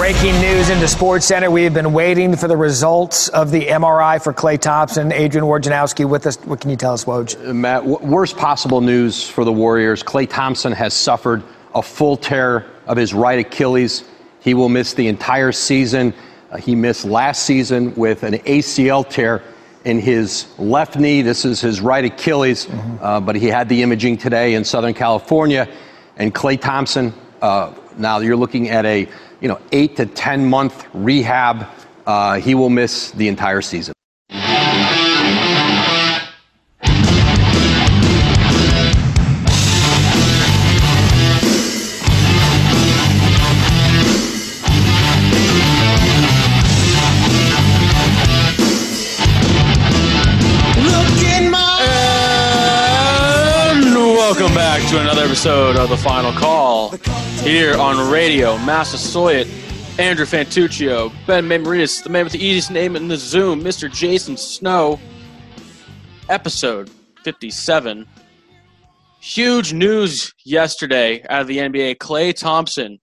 Breaking news into Sports Center. We have been waiting for the results of the MRI for Klay Thompson. Adrian Wojnarowski with us. What can you tell us, Woj? Uh, Matt, worst possible news for the Warriors. Klay Thompson has suffered a full tear of his right Achilles. He will miss the entire season. Uh, he missed last season with an ACL tear in his left knee. This is his right Achilles, mm-hmm. uh, but he had the imaging today in Southern California. And Klay Thompson, uh, now you're looking at a you know eight to ten month rehab. Uh, he will miss the entire season. Welcome back to another episode of The Final Call here on radio. Massasoit, Andrew Fantuccio, Ben Mamaritas, the man with the easiest name in the Zoom, Mr. Jason Snow. Episode 57. Huge news yesterday out of the NBA. Klay Thompson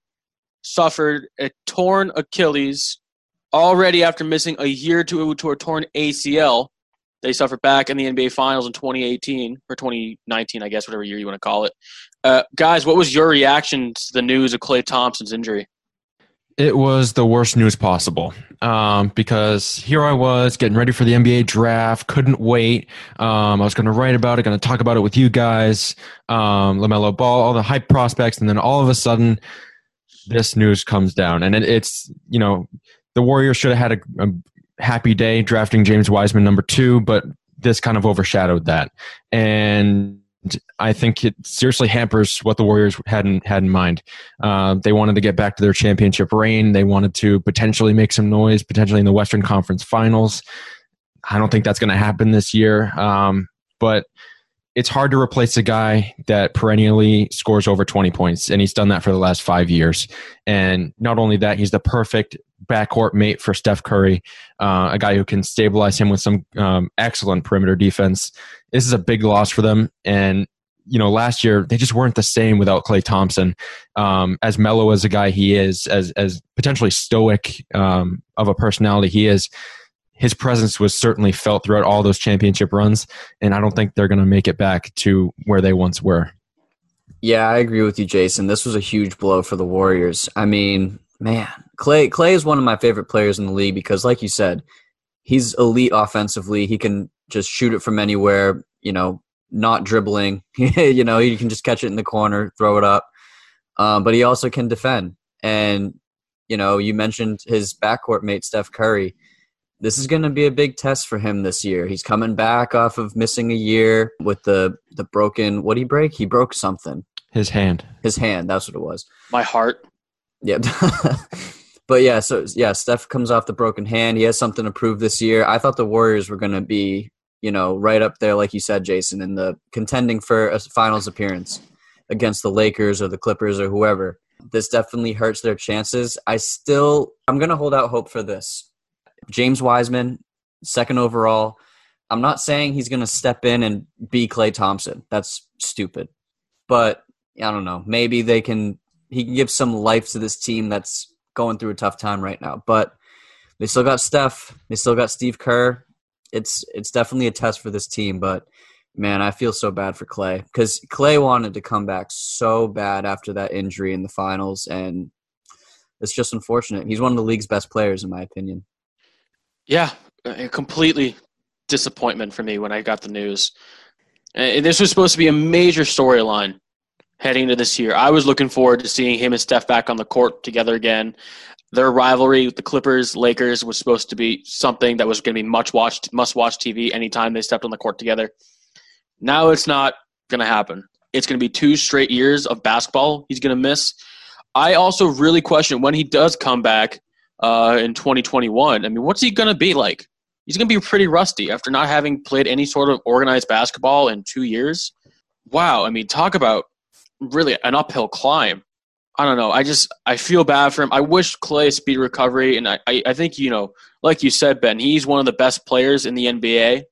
suffered a torn Achilles already after missing a year to, to a torn ACL they suffered back in the NBA Finals in 2018 or 2019, I guess, whatever year you want to call it. Uh, guys, what was your reaction to the news of Klay Thompson's injury? It was the worst news possible um, because here I was getting ready for the NBA draft, couldn't wait. Um, I was going to write about it, going to talk about it with you guys, um, LaMelo Ball, all the hype prospects, and then all of a sudden, this news comes down, and it, it's you know the Warriors should have had a, a happy day drafting James Wiseman number two, but this kind of overshadowed that. And I think it seriously hampers what the Warriors had in, had in mind. Uh, they wanted to get back to their championship reign. They wanted to potentially make some noise, potentially in the Western Conference Finals. I don't think that's going to happen this year. Um, but it's hard to replace a guy that perennially scores over 20 points, and he's done that for the last five years. And not only that, he's the perfect backcourt mate for Steph Curry, uh, a guy who can stabilize him with some um, excellent perimeter defense. This is a big loss for them, and you know, last year they just weren't the same without Klay Thompson. Um, as mellow as a guy he is, as as potentially stoic um, of a personality he is, his presence was certainly felt throughout all those championship runs, and I don't think they're going to make it back to where they once were. Yeah, I agree with you, Jason. This was a huge blow for the Warriors. I mean, man, Clay Klay is one of my favorite players in the league because, like you said, he's elite offensively. He can just shoot it from anywhere. You know, not dribbling. you know, you can just catch it in the corner, throw it up. Um, but he also can defend. And you know, you mentioned his backcourt mate Steph Curry this is going to be a big test for him this year. He's coming back off of missing a year with the the broken. What did he break? He broke something. His hand. His hand. That's what it was. My heart. Yeah. but yeah, so yeah, Steph comes off the broken hand. He has something to prove this year. I thought the Warriors were going to be, you know, right up there, like you said, Jason, in the contending for a finals appearance against the Lakers or the Clippers or whoever. This definitely hurts their chances. I still, I'm going to hold out hope for this James Wiseman, second overall. I'm not saying he's going to step in and be Klay Thompson. That's stupid. But I don't know. Maybe they can he can give some life to this team that's going through a tough time right now. But they still got Steph. They still got Steve Kerr. It's it's definitely a test for this team, but man, I feel so bad for Klay because Klay wanted to come back so bad after that injury in the finals, and it's just unfortunate. He's one of the league's best players, in my opinion. Yeah, a completely disappointment for me when I got the news. And this was supposed to be a major storyline heading into this year. I was looking forward to seeing him and Steph back on the court together again. Their rivalry with the Clippers, Lakers was supposed to be something that was going to be much watched, must watch TV anytime they stepped on the court together. Now it's not going to happen. It's going to be two straight years of basketball he's going to miss. I also really question when he does come back uh, in 2021. I mean, what's he going to be like? He's going to be pretty rusty after not having played any sort of organized basketball in two years. Wow. I mean, talk about really an uphill climb. I don't know. I just I feel bad for him. I wish Klay a speed recovery, and I, I, I think you know, like you said, Ben, he's one of the best players in the NBA,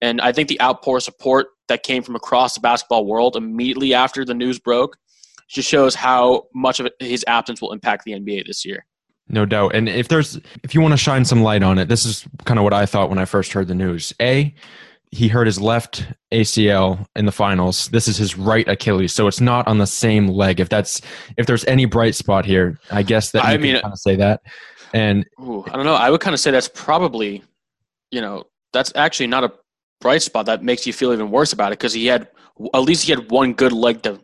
and I think the outpour support that came from across the basketball world immediately after the news broke just shows how much of his absence will impact the NBA this year. No doubt. And if there's if you want to shine some light on it, this is kind of what I thought when I first heard the news. A, he hurt his left ACL in the finals. This is his right Achilles, so it's not on the same leg. If that's if there's any bright spot here, I guess that I you mean- can kind of say that. And Ooh, I don't know. I would kind of say that's probably, you know, that's actually not a bright spot. That makes you feel even worse about it because he had at least he had one good leg to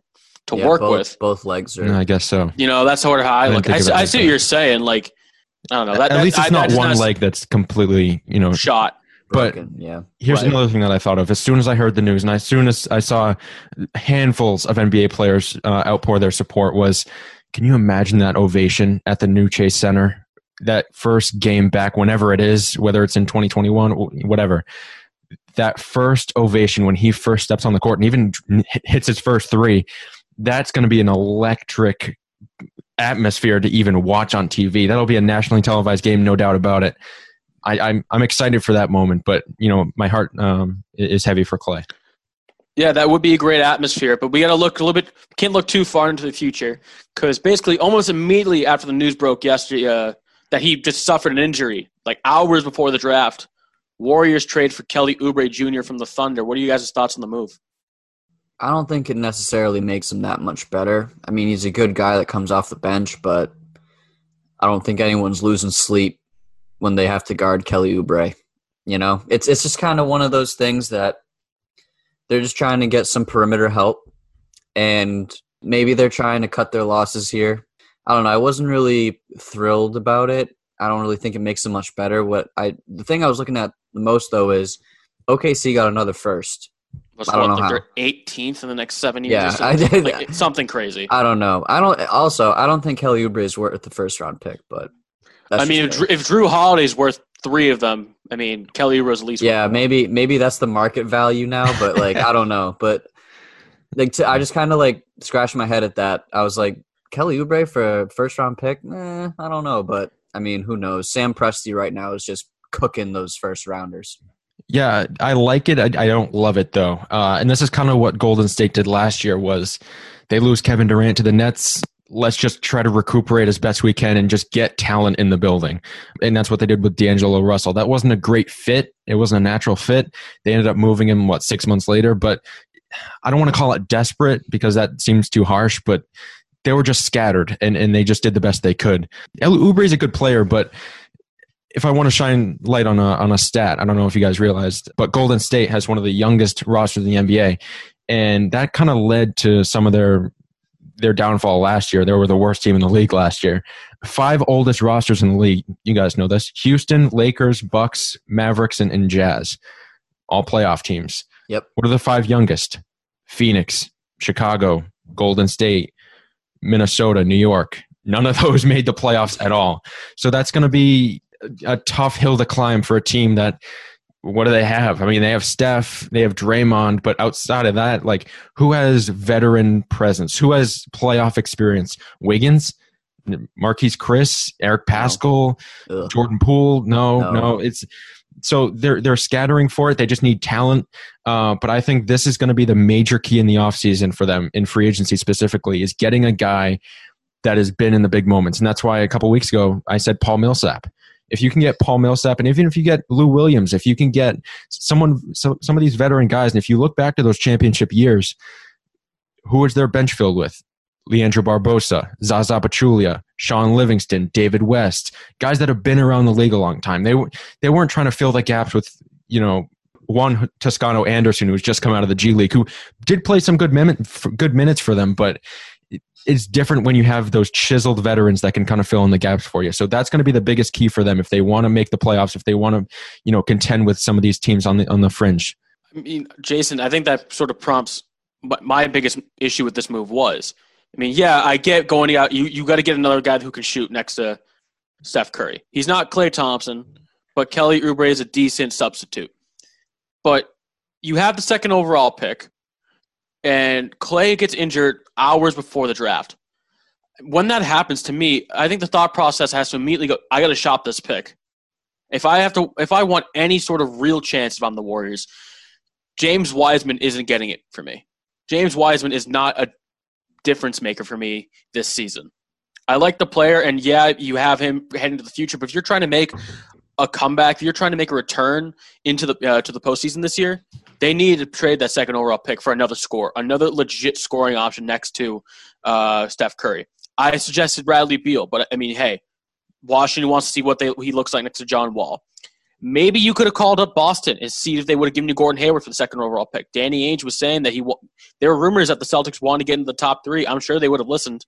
to Yeah, work both, with. Both legs are. I guess so. You know, that's sort of how I I look. I, see- I see what you're saying. Like, I don't know. That, At that- least it's I- not that's one leg that's completely, you know. shot. But- yeah. Here's Right. another thing that I thought of. As soon as I heard the news, and as soon as I saw handfuls of NBA players uh, outpour their support, was can you imagine that ovation at the new Chase Center? That first game back, whenever it is, whether it's in 2021, whatever. That first ovation when he first steps on the court and even hits his first three, that's going to be an electric atmosphere to even watch on TV. That'll be a nationally televised game, no doubt about it. I, I'm I'm excited for that moment, but you know my heart um, is heavy for Klay. Yeah, that would be a great atmosphere, but we got to look a little bit. Can't look too far into the future because basically, almost immediately after the news broke yesterday uh, that he just suffered an injury, like hours before the draft, Warriors trade for Kelly Oubre Jr. from the Thunder. What are you guys' thoughts on the move? I don't think it necessarily makes him that much better. I mean, he's a good guy that comes off the bench, but I don't think anyone's losing sleep when they have to guard Kelly Oubre. You know, it's it's just kind of one of those things that they're just trying to get some perimeter help, and maybe they're trying to cut their losses here. I don't know. I wasn't really thrilled about it. I don't really think it makes them much better. What I the thing I was looking at the most though is OKC got another first. Was I don't what, know like how. their 18th in the next seven years? Yeah, or I something? did- Like, something crazy. I don't know. I don't. Also, I don't think Kelly Oubre is worth the first round pick, but that's I mean, if Drew, me. if Jrue Holiday's worth three of them, I mean, Kelly Oubre at least yeah, worth maybe maybe that's the market value now, but like I don't know. But like I just kind of like scratched my head at that. I was like Kelly Oubre for a first round pick. Eh, I don't know, but I mean, who knows? Sam Presti right now is just cooking those first rounders. Yeah, I like it. I, I don't love it though. Uh, and this is kind of what Golden State did last year. Was they lose Kevin Durant to the Nets? Let's just try to recuperate as best we can and just get talent in the building. And that's what they did with D'Angelo Russell. That wasn't a great fit. It wasn't a natural fit. They ended up moving him what six months later. But I don't want to call it desperate because that seems too harsh. But they were just scattered and, and they just did the best they could. El Oubre is a good player, but if I want to shine light on a on a stat, I don't know if you guys realized, but Golden State has one of the youngest rosters in the NBA, and that kind of led to some of their their downfall last year. They were the worst team in the league last year. Five oldest rosters in the league. You guys know this: Houston, Lakers, Bucks, Mavericks, and, and Jazz, all playoff teams. Yep. What are the five youngest? Phoenix, Chicago, Golden State, Minnesota, New York. None of those made the playoffs at all. So that's going to be a tough hill to climb for a team that what do they have? I mean, they have Steph, they have Draymond, but outside of that, like who has veteran presence? Who has playoff experience? Wiggins, Marquese Chriss, Eric Paschall, Ugh. Jordan Poole. No, no, No. it's so they're they're scattering for it. They just need talent. Uh, but I think this is going to be the major key in the offseason for them in free agency specifically is getting a guy that has been in the big moments. And that's why a couple weeks ago I said Paul Millsap. If you can get Paul Millsap, and even if you get Lou Williams, if you can get someone, so, some of these veteran guys, and if you look back to those championship years, who was their bench filled with? Leandro Barbosa, Zaza Pachulia, Shaun Livingston, David West, guys that have been around the league a long time. They they weren't trying to fill the gaps with you know Juan Toscano Anderson who was just come out of the G League who did play some good min- good minutes for them, but it's different when you have those chiseled veterans that can kind of fill in the gaps for you. So that's going to be the biggest key for them if they want to make the playoffs, if they want to you know contend with some of these teams on the on the fringe. I mean, Jason, I think that sort of prompts what my biggest issue with this move was. I mean, yeah, I get going out. You you got to get another guy who can shoot next to Steph Curry. He's not Klay Thompson, but Kelly Oubre is a decent substitute. But you have the second overall pick, and Klay gets injured hours before the draft. When that happens to me, I think the thought process has to immediately go. I got to shop this pick. If I have to, if I want any sort of real chance if I'm the Warriors, James Wiseman isn't getting it for me. James Wiseman is not a difference maker for me this season. I like the player, and yeah, you have him heading to the future. But if you're trying to make a comeback, if you're trying to make a return into the uh, to the postseason this year, they need to trade that second overall pick for another score, another legit scoring option next to uh, Steph Curry. I suggested Bradley Beal, but I mean, hey, Washington wants to see what they, he looks like next to John Wall. Maybe you could have called up Boston and see if they would have given you Gordon Hayward for the second overall pick. Danny Ainge was saying that he there were rumors that the Celtics wanted to get into the top three. I'm sure they would have listened.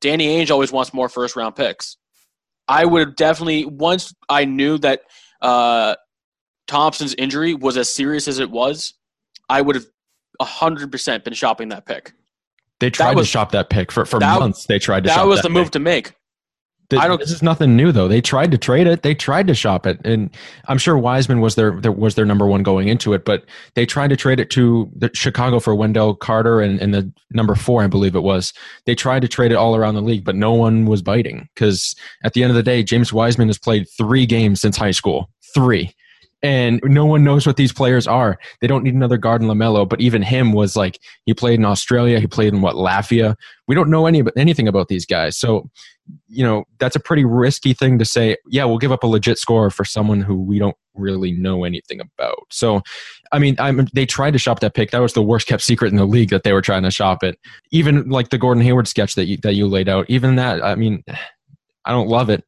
Danny Ainge always wants more first round picks. I would have definitely once I knew that uh, Thompson's injury was as serious as it was, I would have hundred percent been shopping that pick. They tried was, to shop that pick for, for months. They tried to. That was that the pick. move to make. I don't, this is nothing new though. They tried to trade it. They tried to shop it, and I'm sure Wiseman was their, their was their number one going into it. But they tried to trade it to the Chicago for Wendell Carter and, and the number four, I believe it was. They tried to trade it all around the league, but no one was biting because at the end of the day, James Wiseman has played three games since high school. Three and no one knows what these players are. They don't need another Garden Lamelo, but even him was like he played in Australia, he played in what Latvia. We don't know any anything about these guys, so you know that's a pretty risky thing to say. Yeah, we'll give up a legit score for someone who we don't really know anything about. So, I mean, I'm, they tried to shop that pick. That was the worst kept secret in the league that they were trying to shop it. Even like the Gordon Hayward sketch that you, that you laid out. Even that, I mean, I don't love it,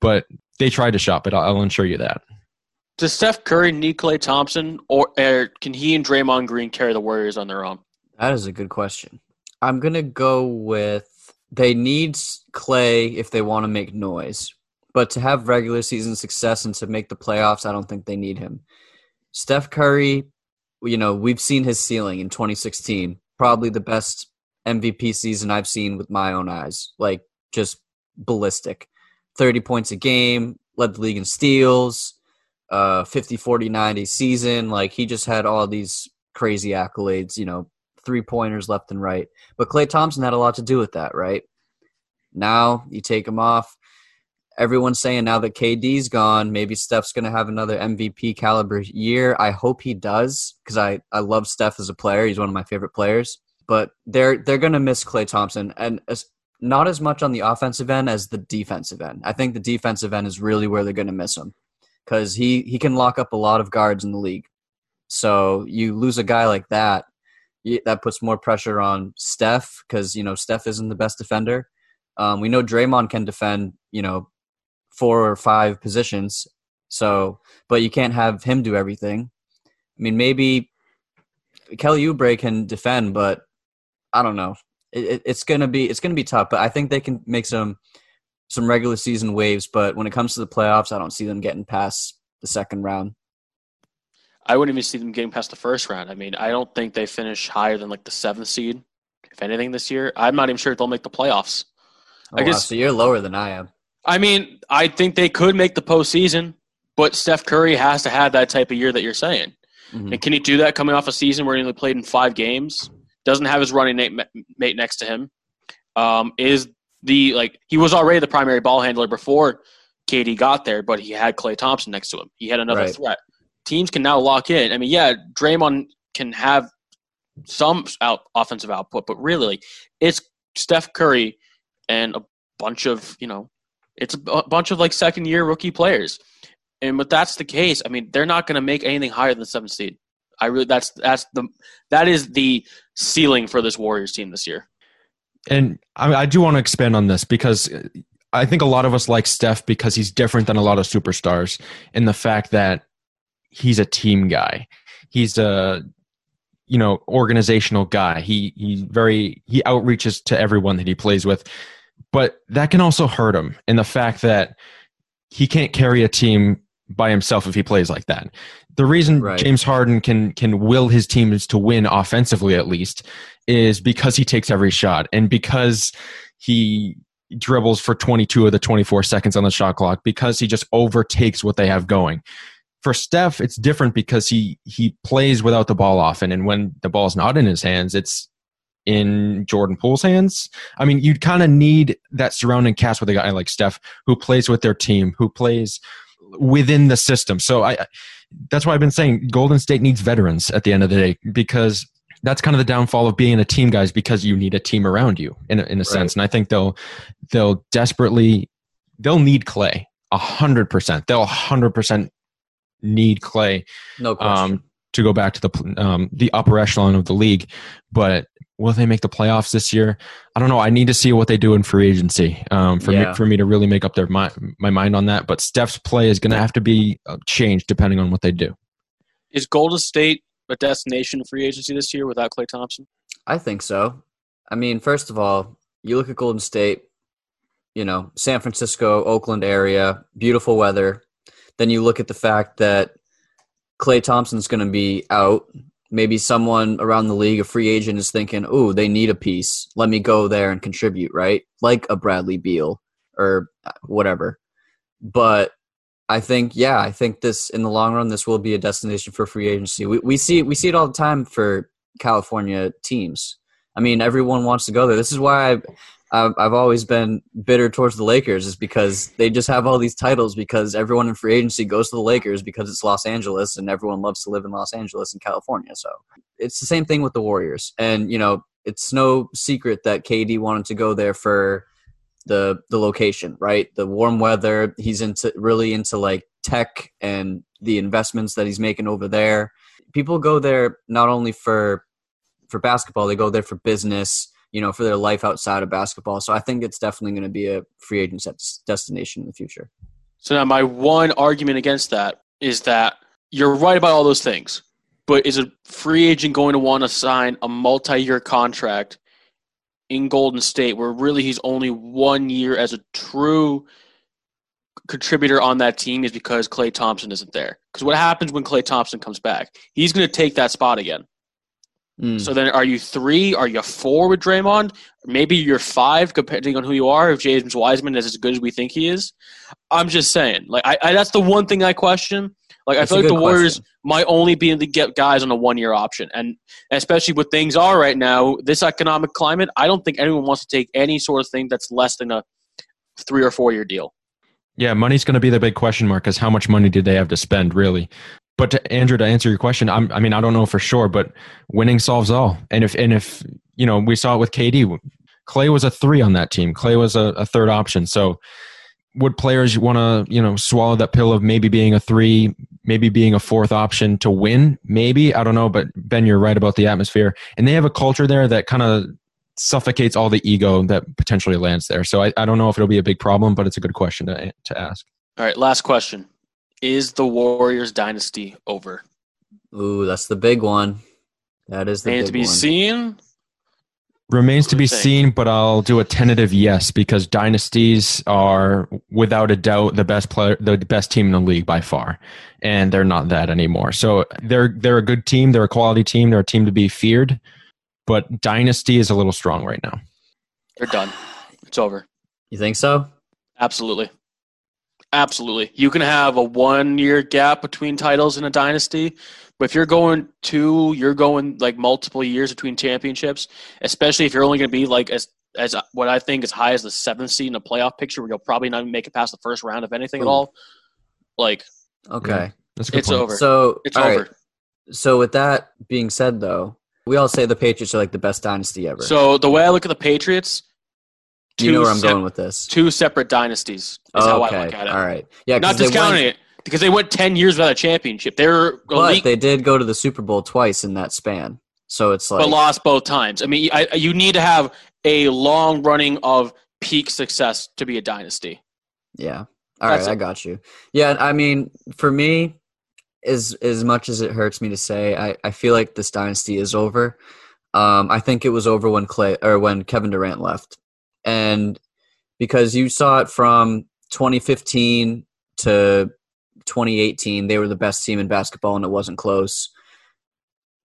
but they tried to shop it. I'll, I'll assure you that. Does Steph Curry need Klay Thompson, or, or can he and Draymond Green carry the Warriors on their own? That is a good question. I'm gonna go with they need Klay if they want to make noise, but to have regular season success and to make the playoffs, I don't think they need him. Steph Curry, you know, we've seen his ceiling in 2016, probably the best MVP season I've seen with my own eyes. Like just ballistic. 30 points a game, led the league in steals, uh 50 40 90 season. Like he just had all these crazy accolades you know three pointers left and right. But klay thompson had a lot to do with that right? Now you take him off. Everyone's saying now that kd's gone maybe steph's going to have another mvp caliber year. I hope he does because i i love steph as a player. He's one of my favorite players. But they're they're going to miss klay thompson and as, not as much on the offensive end as the defensive end. I think the defensive end is really where they're going to miss him because he he can lock up a lot of guards in the league. So you lose a guy like that, that puts more pressure on Steph because you know Steph isn't the best defender. Um, we know Draymond can defend, you know, four or five positions. So, but you can't have him do everything. I mean, maybe Kelly Oubre can defend, but I don't know. It, it, it's gonna be it's gonna be tough. But I think they can make some some regular season waves, but when it comes to the playoffs, I don't see them getting past the second round. I wouldn't even see them getting past the first round. I mean, I don't think they finish higher than like the seventh seed, if anything, this year. I'm not even sure if they'll make the playoffs. Oh, I guess wow. so. You're lower than I am. I mean, I think they could make the postseason, but Steph Curry has to have that type of year that you're saying. Mm-hmm. And can he do that coming off a season where he only played in five games? Doesn't have his running mate next to him. Um, is the like he was already the primary ball handler before KD got there, but he had Klay Thompson next to him. He had another right. threat. Teams can now lock in. I mean, yeah, Draymond can have some out offensive output, but really, it's Steph Curry and a bunch of you know, it's a bunch of like second year rookie players. And if that's the case, I mean, they're not going to make anything higher than seventh seed. I really that's that's the that is the ceiling for this Warriors team this year and I, I do want to expand on this because uh, I think a lot of us like Steph because he's different than a lot of superstars in the fact that he's a team guy. He's a you know organizational guy. He he very he outreaches to everyone that he plays with, but that can also hurt him in the fact that he can't carry a team by himself if he plays like that. The reason right. James Harden can can will his teams to win offensively at least is because he takes every shot and because he dribbles for 22 of the 24 seconds on the shot clock because he just overtakes what they have going. For Steph, it's different because he he plays without the ball often and when the ball's not in his hands, it's in Jordan Poole's hands. I mean, you'd kind of need that surrounding cast with a guy like Steph who plays with their team, who plays within the system. So I that's why I've been saying Golden State needs veterans at the end of the day because that's kind of the downfall of being a team, guys, because you need a team around you in a, in a right. sense. And I think they'll they'll desperately they'll need Klay a hundred percent. They'll a hundred percent need Klay. No question. Um, to go back to the um, the upper echelon of the league, but will they make the playoffs this year? I don't know. I need to see what they do in free agency um, for yeah. me for me to really make up their my, my mind on that. But Steph's play is going to have to be uh, changed depending on what they do. Is Golden State a destination free agency this year without Klay Thompson? I think so. I mean, first of all, you look at Golden State, you know, San Francisco, Oakland area, beautiful weather. Then you look at the fact that Klay Thompson's going to be out. Maybe someone around the league, a free agent, is thinking, oh, they need a piece. Let me go there and contribute, right? Like a Bradley Beal or whatever. But I think, yeah, I think this in the long run, this will be a destination for free agency. We, we see we see it all the time for California teams. I mean, everyone wants to go there. This is why I've, I've always been bitter towards the Lakers, is because they just have all these titles because everyone in free agency goes to the Lakers because it's Los Angeles and everyone loves to live in Los Angeles and California. So it's the same thing with the Warriors. And, you know, it's no secret that KD wanted to go there for the the location, right? The warm weather. He's into really into like tech and the investments that he's making over there. People go there not only for for basketball, they go there for business, you know, for their life outside of basketball. So I think it's definitely going to be a free agent destination in the future. So now my one argument against that is that you're right about all those things. But is a free agent going to want to sign a multi-year contract in Golden State, where really he's only one year as a true contributor on that team, is because Klay Thompson isn't there. Because what happens when Klay Thompson comes back? He's going to take that spot again. Mm. So then, are you three? Are you four with Draymond? Maybe you're five, depending on who you are. If James Wiseman is as good as we think he is, I'm just saying. Like, I, I that's the one thing I question. Like That's I feel like the Warriors question. might only be able to get guys on a one year option. And especially with things are right now, this economic climate, I don't think anyone wants to take any sort of thing that's less than a three or four year deal. Yeah, money's going to be the big question mark because how much money did they have to spend, really? But to, Andrew, to answer your question, I'm, I mean, I don't know for sure, but winning solves all. And if and if you know, we saw it with KD. Klay was a three on that team. Klay was a, a third option. So would players want to you know swallow that pill of maybe being a three maybe being a fourth option to win maybe i don't know but ben you're right about the atmosphere. And they have a culture there that kind of suffocates all the ego that potentially lands there. So I, I don't know if it'll be a big problem but it's a good question to, to ask. All right last question. Is the warriors dynasty over? Ooh that's the big one. That is the and to be one. seen Remains to be seen, but I'll do a tentative yes because dynasties are without a doubt the best player, the best team in the league by far, and they're not that anymore. So they're they're a good team, they're a quality team, they're a team to be feared, but dynasty is a little strong right now. They're done. It's over. You think so? Absolutely. Absolutely. You can have a one year gap between titles in a dynasty, but if you're going two, you're going like multiple years between championships, especially if you're only going to be like as as what I think as high as the seventh seed in the playoff picture, where you'll probably not even make it past the first round, if anything Ooh. at all. Like, okay, that's it's point. over. So it's over. Right. So with that being said, though, we all say the Patriots are like the best dynasty ever. So the way I look at the Patriots, you know where I'm se- going with this. Two separate dynasties is oh, how I look at it. All right, yeah, not discounting went, it because they went 10 years without a championship. They're but they did go to the Super Bowl twice in that span. So it's like but lost both times. I mean, I, you need to have a long running of peak success to be a dynasty. Yeah. All That's right, it. I got you. Yeah, I mean, for me, as as much as it hurts me to say, I, I feel like this dynasty is over. Um, I think it was over when Klay or when Kevin Durant left, and because you saw it from 2015 to 2018 they were the best team in basketball and it wasn't close.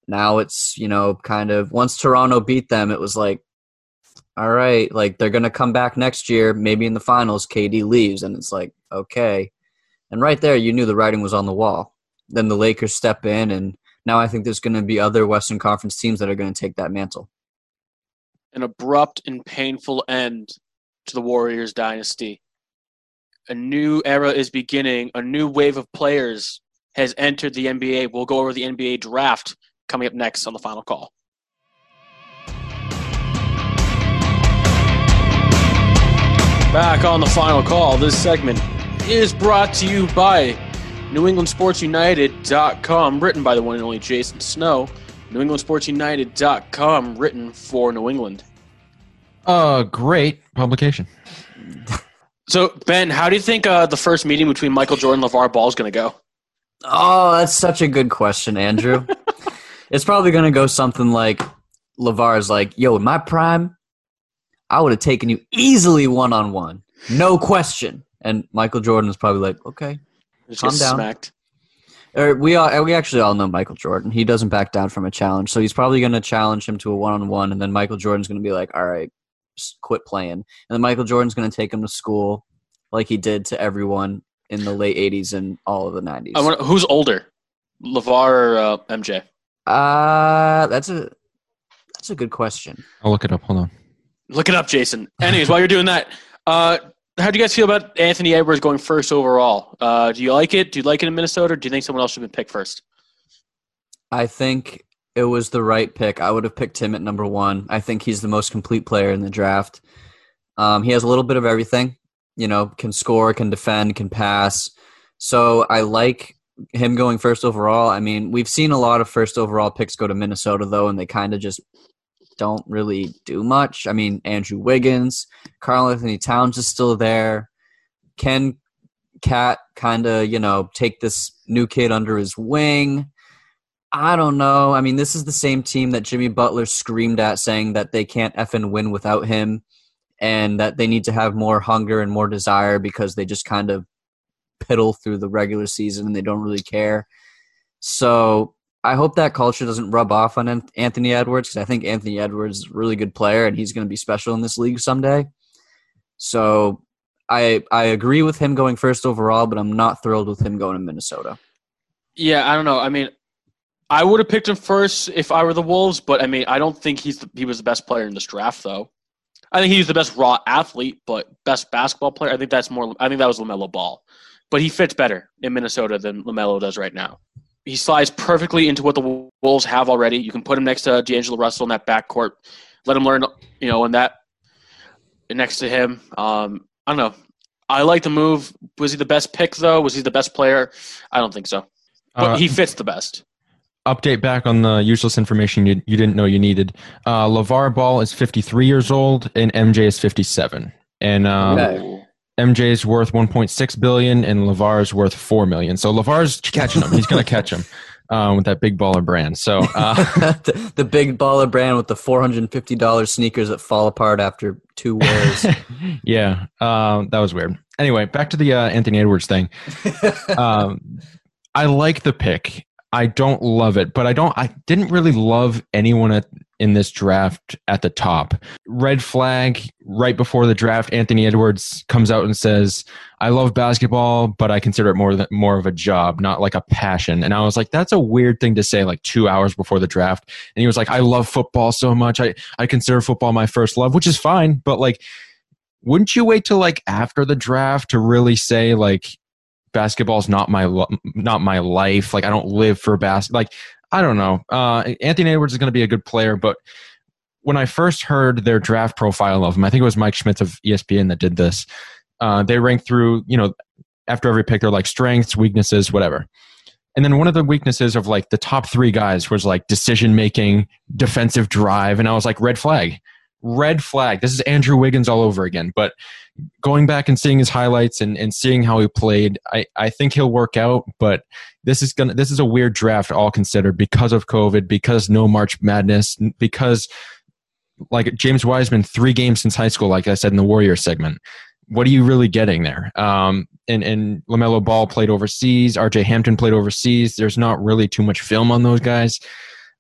Now it's you know kind of once toronto beat them it was like all right like they're gonna come back next year maybe in the finals kd leaves and it's like okay. And right there you knew the writing was on the wall. Then the lakers step in and now i think there's going to be other western conference teams that are going to take that mantle. An abrupt and painful end to the warriors dynasty a new era is beginning. A new wave of players has entered the NBA. We'll go over the NBA draft coming up next on the final call. Back on the final call, this segment is brought to you by New England written by the one and only Jason Snow. New England written for New England. Uh, great publication. So, Ben, how do you think uh, the first meeting between Michael Jordan and LeVar Ball is going to go? Oh, that's such a good question, Andrew. it's probably going to go something like LeVar's like, yo, in my prime, I would have taken you easily one on one. No question. And Michael Jordan is probably like, okay. Just Calm down. smacked. Or we all, we actually all know Michael Jordan. He doesn't back down from a challenge. So he's probably going to challenge him to a one on one. And then Michael Jordan's going to be like, all right, quit playing. And then Michael Jordan's going to take him to school like he did to everyone in the late 80s and all of the 90s. I wonder, who's older, LeVar or uh, MJ? Uh, that's a that's a good question. I'll look it up. Hold on. Look it up, Jason. Anyways, while you're doing that, uh, how do you guys feel about Anthony Edwards going first overall? Uh, do you like it? Do you like it in Minnesota? Or do you think someone else should have been picked first? I think it was the right pick. I would have picked him at number one. I think he's the most complete player in the draft. Um, he has a little bit of everything. You know, can score, can defend, can pass. So I like him going first overall. I mean, we've seen a lot of first overall picks go to Minnesota though, and they kind of just don't really do much. I mean, Andrew Wiggins, Karl-Anthony Towns is still there. Ken KAT kind of, you know, take this new kid under his wing. I don't know. I mean, this is the same team that Jimmy Butler screamed at saying that they can't effing win without him and that they need to have more hunger and more desire because they just kind of piddle through the regular season and they don't really care. So I hope that culture doesn't rub off on Anthony Edwards because I think Anthony Edwards is a really good player and he's going to be special in this league someday. So I I agree with him going first overall, but I'm not thrilled with him going to Minnesota. Yeah, I don't know. I mean, I would have picked him first if I were the Wolves, but I mean, I don't think he's the, he was the best player in this draft, though. I think he's the best raw athlete, but best basketball player. I think that's more. I think that was Lamelo Ball, but he fits better in Minnesota than Lamelo does right now. He slides perfectly into what the Wolves have already. You can put him next to D'Angelo Russell in that backcourt. Let him learn, you know, in that next to him. Um, I don't know. I like the move. Was he the best pick though? Was he the best player? I don't think so. But Uh, he fits the best. Update back on the useless information you, you didn't know you needed. Uh, LeVar Ball is 53 years old and MJ is 57. And um. MJ is worth 1.6 billion and LeVar is worth 4 million. So LeVar's catching him. He's going to catch him uh, with that big baller brand. So uh, the, the big baller brand with the four hundred and fifty dollars sneakers that fall apart after two wears. yeah, um, that was weird. Anyway, back to the uh, Anthony Edwards thing. Um, I like the pick. I don't love it, but I don't. I didn't really love anyone at, in this draft at the top. Red flag right before the draft. Anthony Edwards comes out and says, "I love basketball, but I consider it more than more of a job, not like a passion." And I was like, "That's a weird thing to say." Like two hours before the draft, and he was like, "I love football so much. I I consider football my first love," which is fine, but like wouldn't you wait till like after the draft to really say like basketball's not my not my life. Like i don't live for bas like i don't know. Uh anthony edwards is going to be a good player but when i first heard their draft profile of him i think it was mike schmitz of espn that did this uh they ranked through you know after every pick they're like strengths weaknesses whatever. And then one of the weaknesses of like the top three guys was like decision making defensive drive and i was like red flag red flag. This is Andrew Wiggins all over again. But going back and seeing his highlights and, and seeing how he played, I, I think he'll work out. But this is gonna this is a weird draft all considered because of COVID, because no March Madness, because like James Wiseman, three games since high school, like I said in the Warrior segment. What are you really getting there? Um, and and Lamelo Ball played overseas. R.J. Hampton played overseas. There's not really too much film on those guys.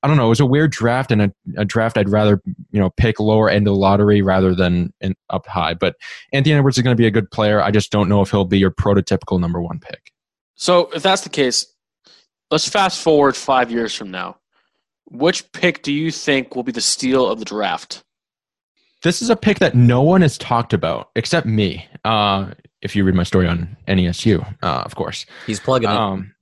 I don't know. It was a weird draft and a, a draft I'd rather you know pick lower end of the lottery rather than in, up high. But Anthony Edwards is going to be a good player. I just don't know if he'll be your prototypical number one pick. So if that's the case, let's fast forward five years from now. Which pick do you think will be the steal of the draft? This is a pick that no one has talked about except me. Uh, if you read my story on NESU, uh, of course. He's plugging it. Um,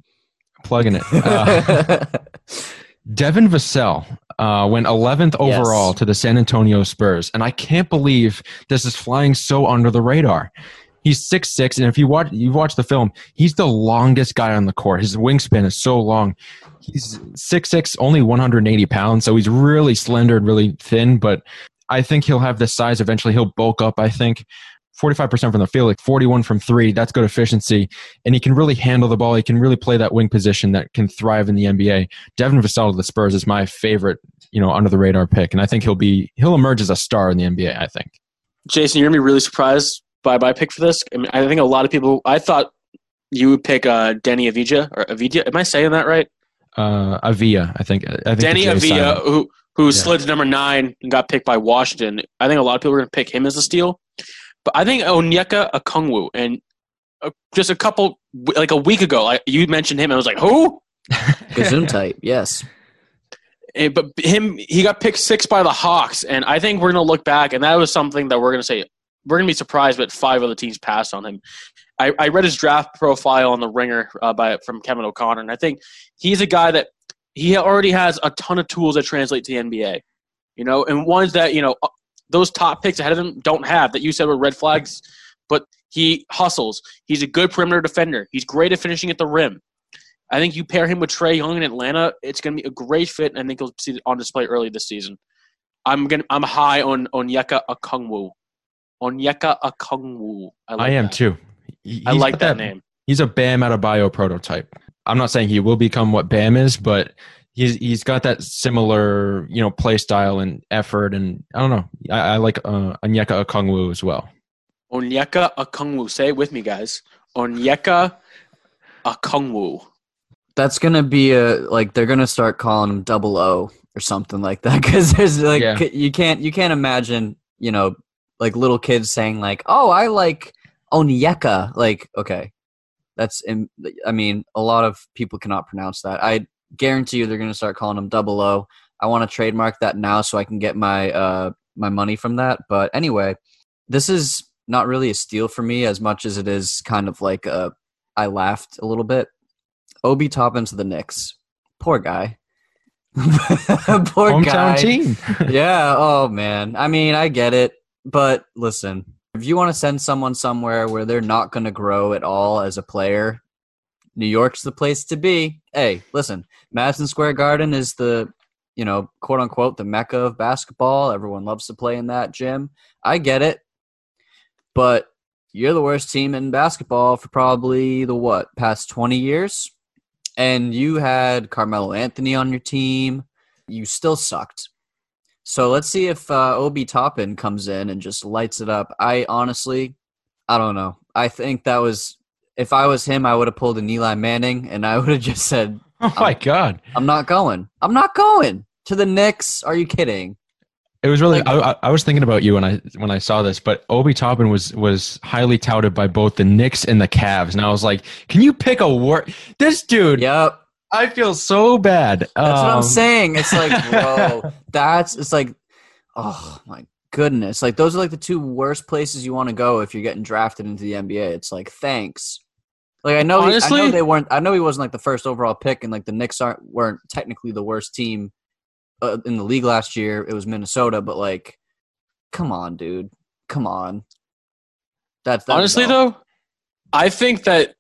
plugging it. Uh, Devin Vassell. Uh, went 11th Yes. overall to the San Antonio Spurs, and I can't believe this is flying so under the radar. He's six six, and if you watch you watch the film, he's the longest guy on the court. His wingspan is so long. He's six six, only 180 pounds, so he's really slender and really thin. But I think he'll have the size eventually. He'll bulk up. I think 45% from the field, like 41 from three. That's good efficiency, and he can really handle the ball. He can really play that wing position that can thrive in the NBA. Devin Vassell of the Spurs is my favorite, you know, under the radar pick, and I think he'll be he'll emerge as a star in the NBA. I think. Jason, you're gonna be really surprised by my pick for this. I mean, I think a lot of people. I thought you would pick uh, Deni Avija or Avija. Am I saying that right? Uh, Avia, I think. I think Deni the J is Avia, who who Yeah. slid to number nine and got picked by Washington. I think a lot of people are going to pick him as a steal. But I think Onyeka Okongwu and uh, just a couple like a week ago, like you mentioned him, and I was like, who? Gazoon type, yes. Eh, but him, he got picked six by the Hawks, and I think we're going to look back, and that was something that we're going to say we're going to be surprised, but five other teams passed on him. I, I read his draft profile on the Ringer uh, by from Kevin O'Connor, and I think he's a guy that he already has a ton of tools that translate to the NBA. You know, and ones that you know those top picks ahead of him don't have that you said were red flags, but he hustles. He's a good perimeter defender. He's great at finishing at the rim. I think you pair him with Trae Young in Atlanta, it's going to be a great fit, and I think he'll see it on display early this season. I'm gonna I'm high on Onyeka Okongwu. Onyeka Okongwu. I like am that. too. He- I like got that name. He's a Bam Adebayo prototype. I'm not saying he will become what Bam is, but he's he's got that similar you know play style and effort, and I don't know. I, I like uh, Onyeka Okongwu as well. Onyeka Okongwu. Say it with me, guys. Onyeka Okongwu. That's gonna be a like they're gonna start calling him Double O or something like that because there's like Yeah. you can't you can't imagine you know like little kids saying like oh I like Onyeka like okay that's im- I mean a lot of people cannot pronounce that I guarantee you they're gonna start calling him Double O I want to trademark that now so I can get my uh my money from that but anyway this is not really a steal for me as much as it is kind of like a I laughed a little bit Obi Toppin to the Knicks. Poor guy. Poor Hometown guy. team. yeah. Oh man. I mean, I get it, but listen, if you want to send someone somewhere where they're not going to grow at all as a player, New York's the place to be. Hey, listen, Madison Square Garden is the, you know, quote unquote, the mecca of basketball. Everyone loves to play in that gym. I get it, but you're the worst team in basketball for probably the what past 20 years and you had carmelo anthony on your team you still sucked so let's see if uh, obi toppin comes in and just lights it up i honestly i don't know i think that was if i was him i would have pulled an eli manning and i would have just said Oh my god! i'm not going i'm not going to the Knicks. Are you kidding? It was really. I, I- was thinking about you when I when I saw this, but Obi Toppin was was highly touted by both the Knicks and the Cavs, and I was like, "Can you pick a word? This dude, Yep. I feel so bad." That's what I'm Um, saying. It's like, whoa, that's it's like, oh my goodness. Like those are like the two worst places you want to go if you're getting drafted into the NBA. It's like, thanks. Like I know, he- I know they weren't. I know he wasn't like the first overall pick, and like the Knicks aren't weren't technically the worst team uh, in the league last year. It was Minnesota, but like, come on, dude, come on. That's, that's Honestly, though, I think that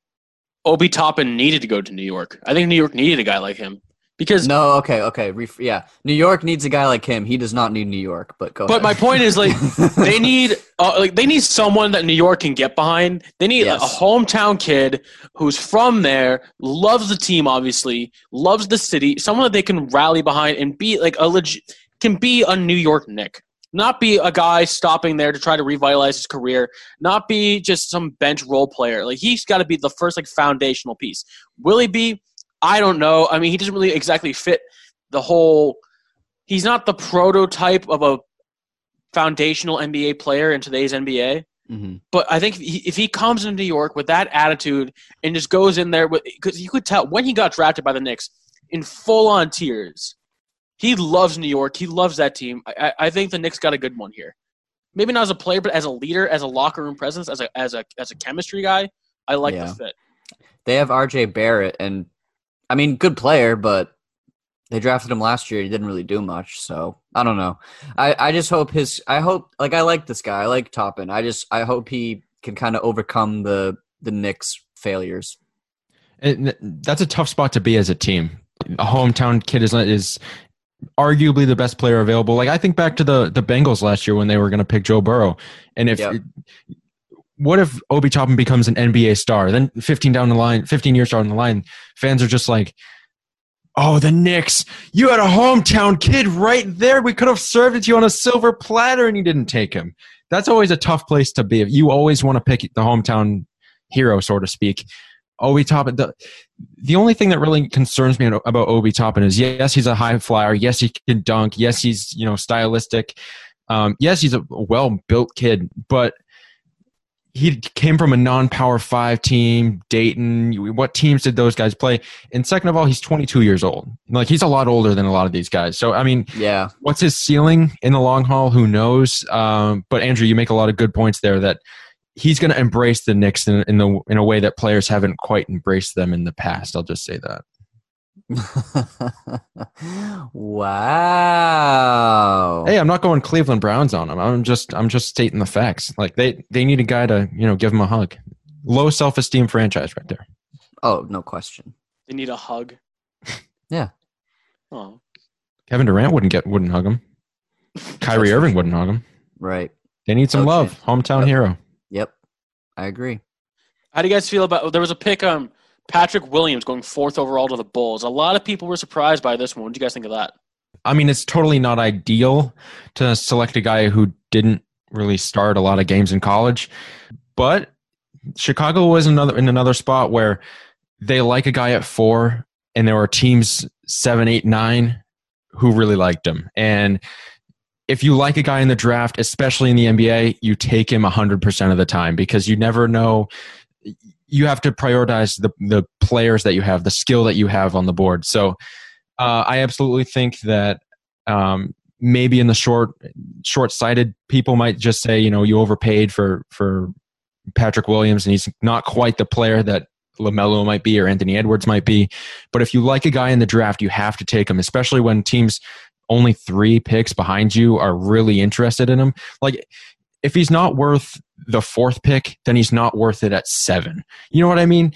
Obi Toppin needed to go to New York. I think New York needed a guy like him because. No, okay, okay. Ref- yeah, New York needs a guy like him. He does not need New York. But go. But ahead. my point is, like, they need uh, like they need someone that New York can get behind. They need a- a hometown kid who's from there, loves the team, obviously, loves the city, someone that they can rally behind and be like a legit can be a New York Knick. Not be a guy stopping there to try to revitalize his career. Not be just some bench role player. Like he's got to be the first like foundational piece. Will he be? I don't know. I mean, he doesn't really exactly fit the whole. He's not the prototype of a foundational NBA player in today's NBA. Mhm. But I think if he, comes into New York with that attitude and just goes in there, with because you could tell when he got drafted by the Knicks in full on tears, he loves New York. He loves that team. I, I I think the Knicks got a good one here. Maybe not as a player, but as a leader, as a locker room presence, as a as a as a chemistry guy. I like Yeah. the fit. they have RJ Barrett, and I mean, good player, but they drafted him last year. He didn't really do much, so I don't know. I I just hope his. I hope like I like this guy. I like Toppin. I just I hope he can kind of overcome the the Knicks failures. And that's a tough spot to be as a team. A hometown kid is is arguably the best player available. Like I think back to the the Bengals last year when they were going to pick Joe Burrow, and if Yep. What if Obi Toppin becomes an NBA star? Then 15 down the line, 15 years down the line, fans are just like, "Oh, the Knicks! You had a hometown kid right there. We could have served it to you on a silver platter, and you didn't take him." That's always a tough place to be. You always want to pick the hometown hero, so to speak. Obi Toppin. The, the only thing that really concerns me about Obi Toppin is yes, he's a high flyer. Yes, he can dunk. Yes, he's you know stylistic. Um, yes, he's a well built kid, but he came from a non-power five team, Dayton. What teams did those guys play? And second of all, he's 22 years old. Like he's a lot older than a lot of these guys. So I mean, Yeah, what's his ceiling in the long haul? Who knows? Um, but Andrew, you make a lot of good points there. That he's going to embrace the Knicks in, in the in a way that players haven't quite embraced them in the past. I'll just say that. wow. Hey, I'm not going Cleveland Browns on them. I'm just I'm just stating the facts. Like they they need a guy to you know give him a hug. Low self esteem franchise right there. Oh, no question. They need a hug. Yeah. Oh, Kevin Durant wouldn't get wouldn't hug him. Kyrie Irving wouldn't hug him. Right. They need some Okay. love. Hometown Yep. hero. Yep. I agree. how do you guys feel about? There was a pick um Patrick Williams going fourth overall to the Bulls. A lot of people were surprised by this one. What do you guys think of that? I mean, it's totally not ideal to select a guy who didn't really start a lot of games in college, but Chicago was another in another spot where they like a guy at four, and there were teams seven, eight, nine who really liked him. And if you like a guy in the draft, especially in the NBA, you take him 100% of the time because you never know. You have to prioritize the, the players that you have, the skill that you have on the board. So uh, I absolutely think that um, maybe in the short, short-sighted people might just say, you know, you overpaid for for Patrick Williams, and he's not quite the player that Lamelo might be or Anthony Edwards might be. But if you like a guy in the draft, you have to take him, especially when teams only three picks behind you are really interested in him. Like if he's not worth the fourth pick, then he's not worth it at seven. You know what I mean?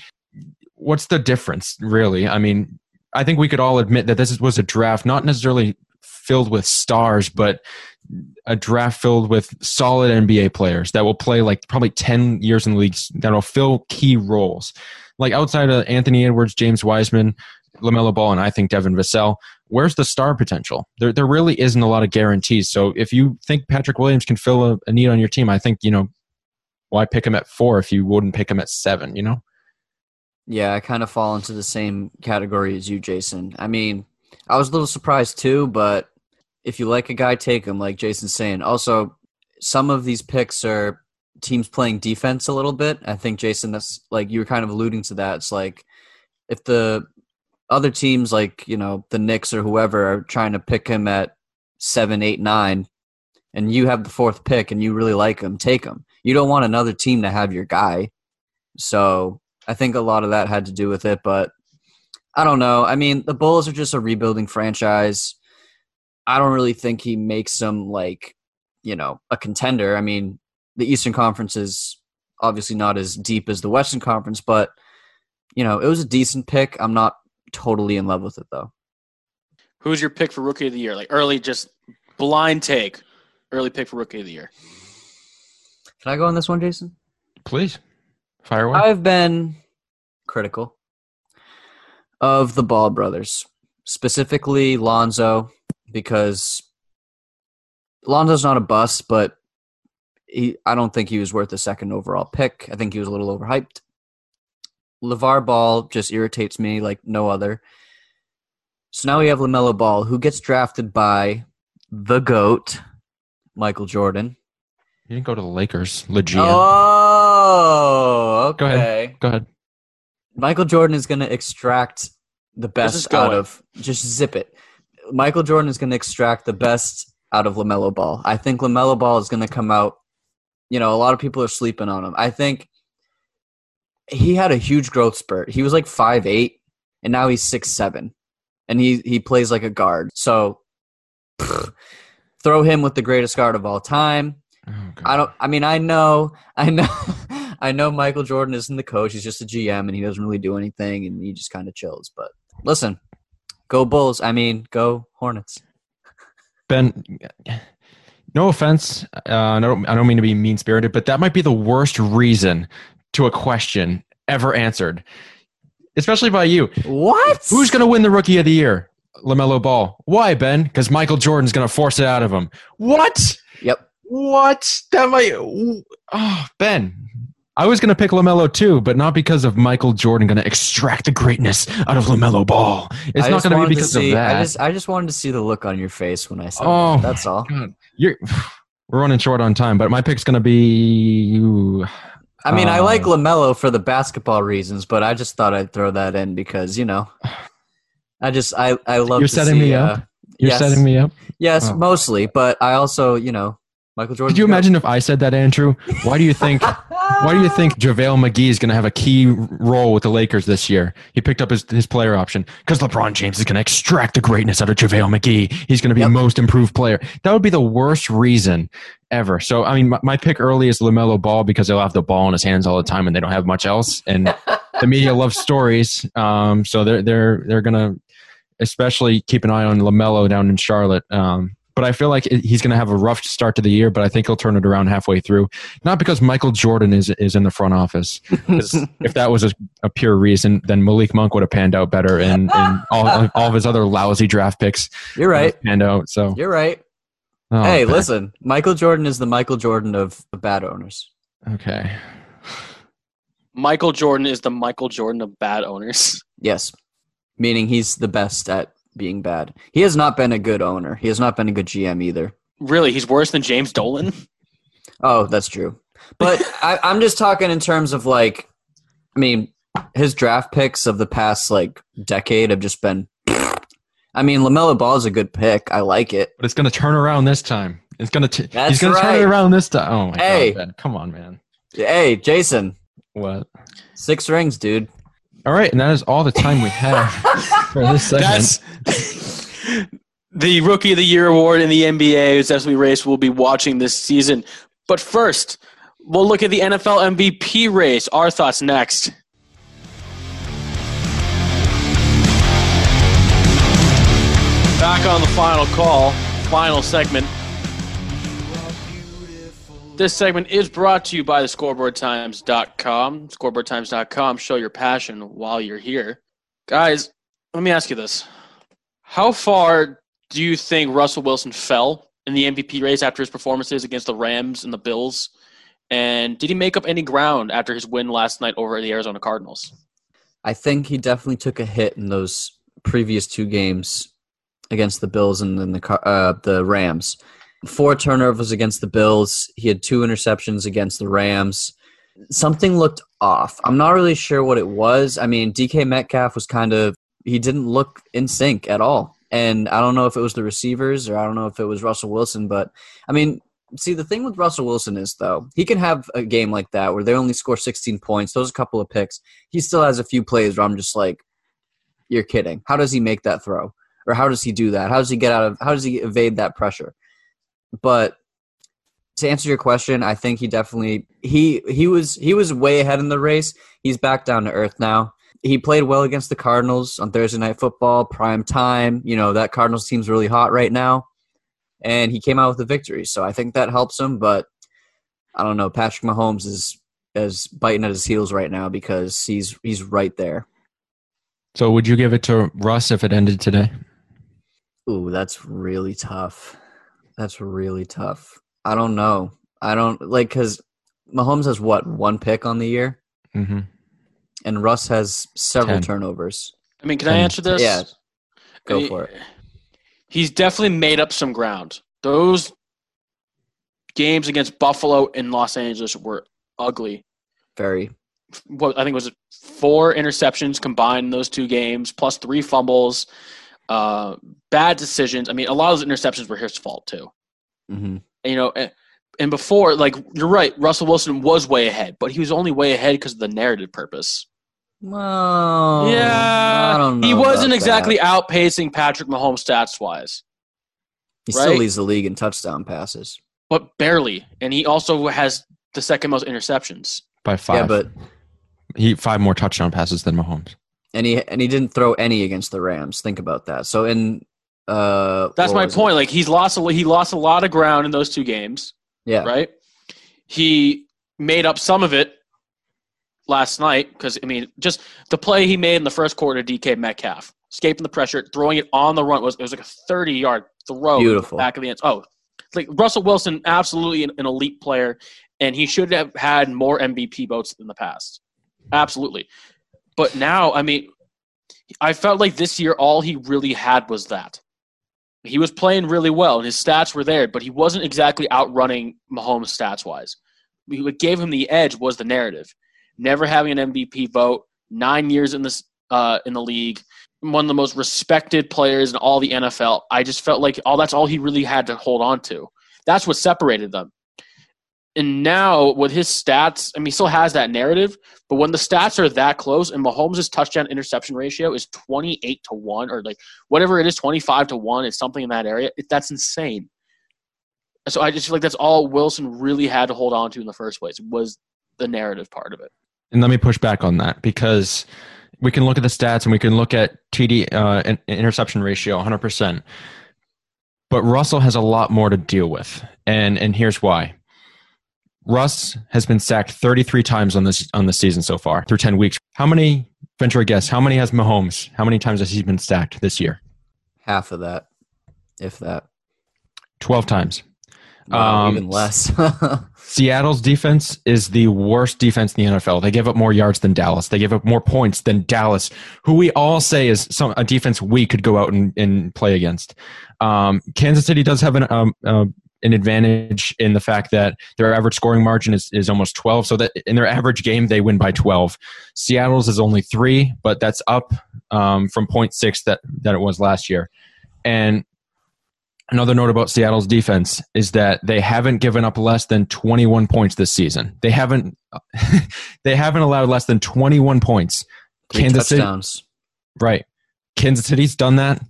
What's the difference, really? I mean, I think we could all admit that this was a draft not necessarily filled with stars, but a draft filled with solid NBA players that will play like probably 10 years in the league that will fill key roles. Like outside of Anthony Edwards, James Wiseman, LaMelo Ball, and I think Devin Vassell, where's the star potential? There, there really isn't a lot of guarantees. So if you think Patrick Williams can fill a, a need on your team, I think, you know, why pick him at four if you wouldn't pick him at seven, you know? Yeah, I kind of fall into the same category as you, Jason. I mean, I was a little surprised too, but if you like a guy, take him, like Jason's saying. Also, some of these picks are teams playing defense a little bit. I think, Jason, that's like you were kind of alluding to that. It's like if the other teams, like, you know, the Knicks or whoever, are trying to pick him at seven, eight, nine, and you have the fourth pick and you really like him, take him. You don't want another team to have your guy. So I think a lot of that had to do with it, but I don't know. I mean, the Bulls are just a rebuilding franchise. I don't really think he makes them like, you know, a contender. I mean, the Eastern Conference is obviously not as deep as the Western Conference, but you know, it was a decent pick. I'm not totally in love with it though. Who's your pick for rookie of the year? Like early, just blind take. Early pick for rookie of the year. Can I go on this one, Jason? Please fire away. I've been critical of the Ball brothers, specifically Lonzo, because Lonzo's not a bust, but he, I don't think he was worth a second overall pick. I think he was a little overhyped. LeVar Ball just irritates me like no other. So now we have LaMelo Ball, who gets drafted by the GOAT, Michael Jordan. you didn't go to the Lakers, legit. Oh, okay. Go ahead. Go ahead. Michael Jordan is going to extract the best out of just zip it. Michael Jordan is going to extract the best out of LaMelo Ball. I think LaMelo Ball is going to come out. You know, a lot of people are sleeping on him. I think he had a huge growth spurt. He was like five eight, and now he's six seven. and he he plays like a guard. So pfft, throw him with the greatest guard of all time. Oh, I don't. I mean, I know, I know, I know. Michael Jordan isn't the coach; he's just a GM, and he doesn't really do anything, and he just kind of chills. But listen, go Bulls! I mean, go Hornets. Ben, no offense. Uh, I don't. I don't mean to be mean spirited, but that might be the worst reason to a question ever answered, especially by you. What? Who's going to win the Rookie of the Year? Lamelo Ball. Why, Ben? Because Michael Jordan's going to force it out of him. What? Yep. What? That might. Oh, Ben. I was going to pick LaMelo too, but not because of Michael Jordan going to extract the greatness out of LaMelo Ball. It's not going to be because see, of that. I just, I just wanted to see the look on your face when I said Oh, that. That's all. God. You're, we're running short on time, but my pick's going to be. ooh, I mean, I Uh, like Lamelo for the basketball reasons, but I just thought I'd throw that in because you know, I just I I love. You're setting see, me uh, up? You're yes. setting me up. Yes, Oh. mostly, but I also you know Michael Jordan. Could you imagine if I said that, Andrew? Why do you think? Why do you think JaVale McGee is going to have a key role with the Lakers this year? He picked up his, his player option because LeBron James is going to extract the greatness out of JaVale McGee. He's going to be Yep. most improved player. That would be the worst reason ever. So, I mean, my, my pick early is LaMelo Ball because he'll have the ball in his hands all the time and they don't have much else. And the media loves stories. Um, so they're, they're, they're going to especially keep an eye on LaMelo down in Charlotte. Um, but I feel like he's going to have a rough start to the year, but I think he'll turn it around halfway through. Not because Michael Jordan is is in the front office. if that was a, a pure reason, then Malik Monk would have panned out better, and, and all, all of his other lousy draft picks You're right. panned out. So, You're right. Oh, hey, man. listen, Michael Jordan is the Michael Jordan of the bad owners. Okay, Michael Jordan is the Michael Jordan of bad owners. Yes, meaning he's the best at being bad. He has not been a good owner. He has not been a good GM either. Really, he's worse than James Dolan. Oh, that's true. But I, I'm just talking in terms of like, I mean, his draft picks of the past like decade have just been. I mean, Lamelo Ball is a good pick. I like it. but it's going to turn around this time. It's going to. That's He's going to turn it around this time. Oh my Hey. god, Ben, come on, man. Hey, Jason, What? six rings, dude. All right, and that is all the time we have for this segment. That's the Rookie of the Year award in the NBA Sesame race we'll be watching this season. But first, we'll look at the NFL MVP race. Our thoughts next. Back on the final call, final segment. This segment is brought to you by the scoreboardtimes.com. Scoreboardtimes.com. Show your passion while you're here. Guys, let me ask you this. How far do you think Russell Wilson fell in the MVP race after his performances against the Rams and the Bills? And did he make up any ground after his win last night over the Arizona Cardinals? I think he definitely took a hit in those previous two games against the Bills and then the uh, the Rams. Four turnovers against the Bills. He had two interceptions against the Rams. Something looked off. I'm not really sure what it was. I mean, DK Metcalf was kind of he didn't look in sync at all. And I don't know if it was the receivers or I don't know if it was Russell Wilson, but I mean, see the thing with Russell Wilson is though, he can have a game like that where they only score 16 points, those a couple of picks. He still has a few plays where I'm just like you're kidding. How does he make that throw? Or how does he do that? How does he get out of how does he evade that pressure? But to answer your question, I think he definitely he he was he was way ahead in the race. He's back down to earth now. He played well against the Cardinals on Thursday night football, prime time. You know, that Cardinals team's really hot right now. And he came out with a victory. So I think that helps him, but I don't know. Patrick Mahomes is is biting at his heels right now because he's he's right there. So, would you give it to Russ if it ended today? Ooh, that's really tough. That's really tough. I don't know. I don't like because Mahomes has what one pick on the year, Mm-hmm. and Russ has several Ten. turnovers. I mean, can I answer this? Yeah, go He- for it. He's definitely made up some ground. Those games against Buffalo and Los Angeles were ugly. Very. What I think was four interceptions combined in those two games, plus three fumbles, uh, bad decisions. I mean, a lot of those interceptions were his fault too. hmm you know, and, and before, like you're right, Russell Wilson was way ahead, but he was only way ahead because of the narrative purpose. Well, yeah, I don't know he wasn't exactly that. outpacing Patrick Mahomes stats wise, He still leads the league in touchdown passes. but barely. And he also has the second most interceptions. by five. Yeah, but he five more touchdown passes than Mahomes. And he and he didn't throw any against the Rams. Think about that. So in uh, That's my was it? point. Like he's lost a he lost a lot of ground in those two games, Yeah, right? He made up some of it last night because I mean, just the play he made in the first quarter, DK Metcalf escaping the pressure, throwing it on the run was it was like a thirty yard throw, Beautiful. back of the end. Oh, like Russell Wilson, absolutely an, an elite player, and he should have had more MVP votes in the past, absolutely. But now, I mean, I felt like this year all he really had was that. He was playing really well, and his stats were there, but he wasn't exactly outrunning Mahomes stats wise. What gave him the edge was the narrative. Never having an MVP vote, nine years in this uh, in the league, one of the most respected players in all the NFL. I just felt like all that's all he really had to hold on to. That's what separated them. And now with his stats, I mean, he still has that narrative, but when the stats are that close and Mahomes' touchdown interception ratio is 28 to 1 or like whatever it is, 25 to 1, it's something in that area, it, that's insane. So I just feel like that's all Wilson really had to hold on to in the first place was the narrative part of it. And let me push back on that because we can look at the stats and we can look at TD uh, interception ratio 100%. But Russell has a lot more to deal with. And and here's why. Russ has been sacked 33 times on this on the season so far through 10 weeks. How many venture a guess? How many has Mahomes? How many times has he been sacked this year? half of that, if that. 12 times. Wow, Um, even less. Seattle's defense is the worst defense in the NFL. They give up more yards than Dallas. They give up more points than Dallas, who we all say is some a defense we could go out and, and play against. Um, Kansas City does have an um, uh, an advantage in the fact that their average scoring margin is, is almost 12. So that in their average game, they win by 12. Seattle's is only three, but that's up um, from 0.6 that, that it was last year. And Another note about Seattle's defense is that they haven't given up less than 21 points this season. They haven't they haven't allowed less than 21 points. Three Kansas City, right? Kansas City's done that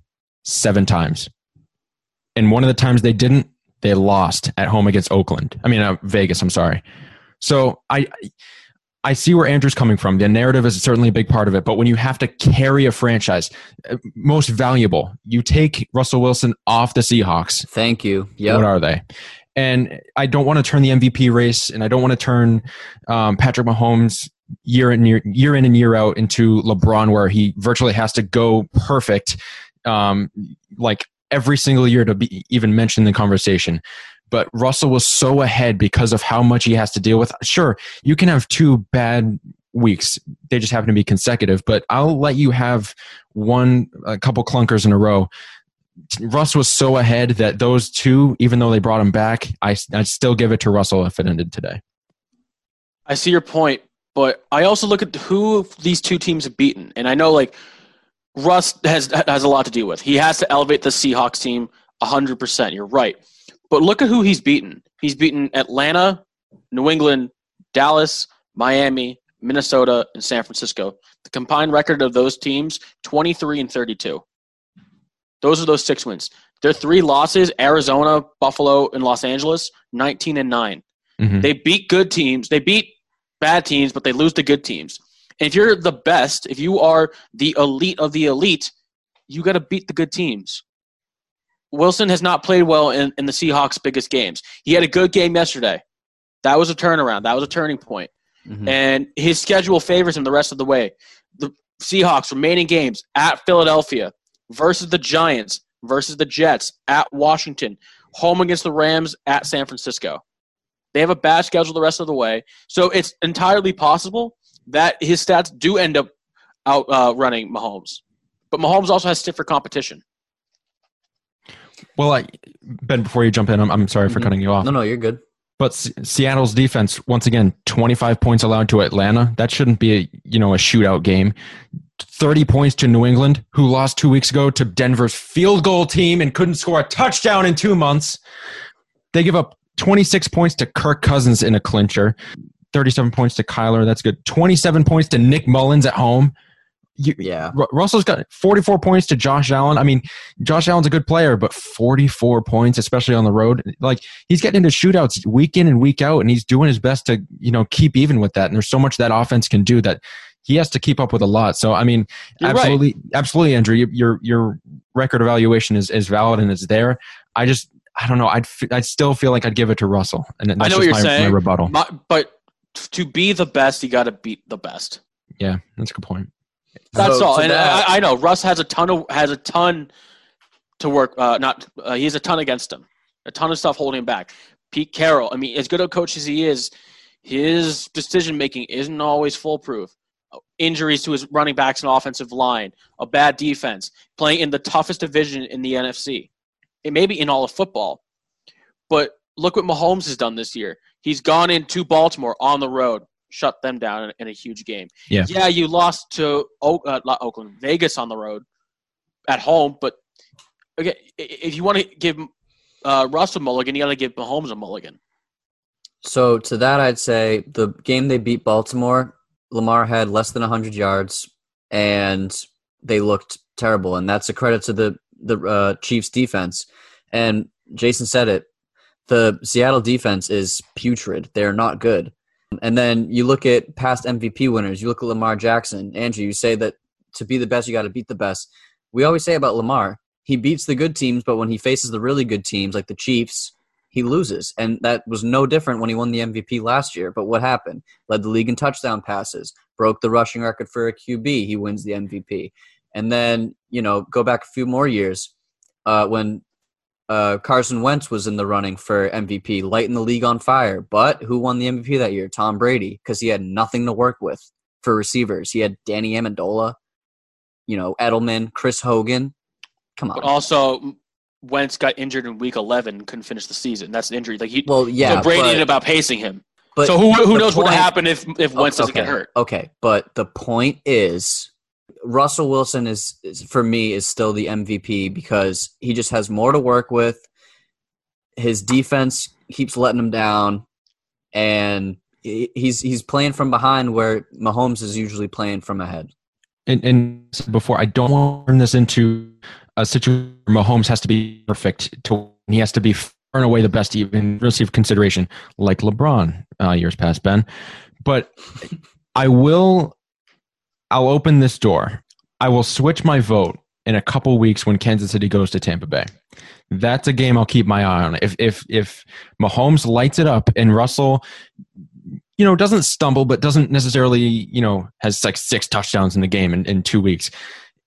7 times. And one of the times they didn't, they lost at home against Oakland. I mean uh, Vegas, I'm sorry. So I I see where Andrew's coming from. The narrative is certainly a big part of it, but when you have to carry a franchise, uh, most valuable, you take Russell Wilson off the Seahawks Thank you. Yeah. what are they? And I don't want to turn the MVP race, and I don't want to turn um, Patrick Mahomes year in year, year in and year out into LeBron, where he virtually has to go perfect, um, like every single year to be even mentioned in the conversation. But Russell was so ahead because of how much he has to deal with. Sure, you can have two bad weeks; they just happen to be consecutive. But I'll let you have one, a couple clunkers in a row. Russ was so ahead that those two, even though they brought him back, I I still give it to Russell if it ended today. I see your point, but I also look at who these two teams have beaten, and I know like Russ has has a lot to do with. He has to elevate the Seahawks team hundred percent. You're right, but look at who he's beaten. He's beaten Atlanta, New England, Dallas, Miami, Minnesota, and San Francisco. The combined record of those teams: twenty three and thirty two. Those are those six wins. Their three losses: Arizona, Buffalo, and Los Angeles, nineteen and nine. Mhm. They beat good teams. They beat bad teams, but they lose to good teams. If you're the best, if you are the elite of the elite, you got to beat the good teams. Wilson has not played well in, in the Seahawks' biggest games. He had a good game yesterday. That was a turnaround. That was a turning point. Mhm. And his schedule favors him the rest of the way. The Seahawks remaining games at Philadelphia versus the Giants versus the Jets at Washington, home against the Rams at San Francisco. They have a bad schedule the rest of the way. So it's entirely possible that his stats do end up out uh, running Mahomes. But Mahomes also has stiffer competition. Well, I, Ben, before you jump in, I'm, I'm sorry for Mhm. cutting you off. No, no, you're good. But S- Seattle's defense, once again, 25 points allowed to Atlanta. That shouldn't be a you know a shootout game. 30 points to New England, who lost two weeks ago to Denver's field goal team and couldn't score a touchdown in two months. They give up 26 points to Kirk Cousins in a clincher. 37 points to Kyler. That's good. 27 points to Nick Mullins at home. You, Yeah. Ru- Russell's got 44 points to Josh Allen. I mean, Josh Allen's a good player, but 44 points, especially on the road, like he's getting into shootouts week in and week out, and he's doing his best to you know keep even with that. And there's so much that offense can do that he has to keep up with a lot. So I mean, You're right. absolutely, absolutely, Andrew, your your your record evaluation is is valid and it's there. I just I don't know. I'd f- I still feel like I'd give it to Russell, and that's I know what you're my, saying. my rebuttal. My, but to be the best, you got to beat the best. yeah, that's a good point. That's So all. And that- I, I know Russ has a ton of has a ton to work. Uh, not uh, he has a ton against him. A ton of stuff holding him back. Pete Carroll. I mean, as good a coach as he is, his decision making isn't always foolproof. Injuries to his running backs and offensive line, a bad defense, playing in the toughest division in the NFC. It may be in all of football, but look what Mahomes has done this year. He's gone into Baltimore on the road, shut them down in, in a huge game. Yeah. yeah, you lost to Oak, uh, not Oakland, Vegas on the road, at home. But okay, if you want to give uh, Russ a mulligan, you got to give Mahomes a mulligan. So to that, I'd say the game they beat Baltimore, Lamar had less than 100 yards, and they looked terrible. And that's a credit to the the uh, Chiefs defense. And Jason said it. The Seattle defense is putrid. They're not good. And then you look at past MVP winners. You look at Lamar Jackson. Andrew, you say that to be the best, you got to beat the best. We always say about Lamar, he beats the good teams, but when he faces the really good teams like the Chiefs, he loses. And that was no different when he won the MVP last year. But what happened? Led the league in touchdown passes, broke the rushing record for a QB. He wins the MVP. And then, you know, go back a few more years uh, when uh, Carson Wentz was in the running for MVP, lighting the league on fire. But who won the MVP that year? Tom Brady, because he had nothing to work with for receivers. He had Danny Amendola, you know, Edelman, Chris Hogan. Come on. But also, Wentz got injured in Week 11, couldn't finish the season. That's an injury. Like he, well, yeah. so Brady but- about pacing him. but so who who knows what would happen if if Wentz doesn't get hurt? Okay, but the point is, Russell Wilson is, is for me is still the MVP because he just has more to work with. His defense keeps letting him down, and he's he's playing from behind where Mahomes is usually playing from ahead. and, and before, I don't want to turn this into a situation where Mahomes has to be perfect to he has to be far and away the best even receive consideration, like LeBron uh, years past, Ben. But I will, I'll open this door. I will switch my vote in a couple weeks when Kansas City goes to Tampa Bay. That's a game I'll keep my eye on. If if if Mahomes lights it up and Russell you know, doesn't stumble, but doesn't necessarily, you know, has like six touchdowns in the game in, in two weeks.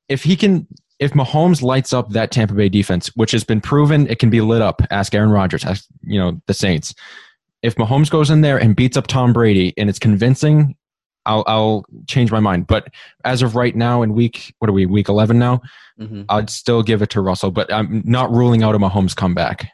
If he can, if Mahomes lights up that Tampa Bay defense, which has been proven, it can be lit up. Ask Aaron Rodgers, ask, you know, the Saints. If Mahomes goes in there and beats up Tom Brady and it's convincing, I'll, I'll change my mind. But as of right now, in week, what are we, week 11 now, hmm I'd still give it to Russell, but I'm not ruling out a Mahomes comeback.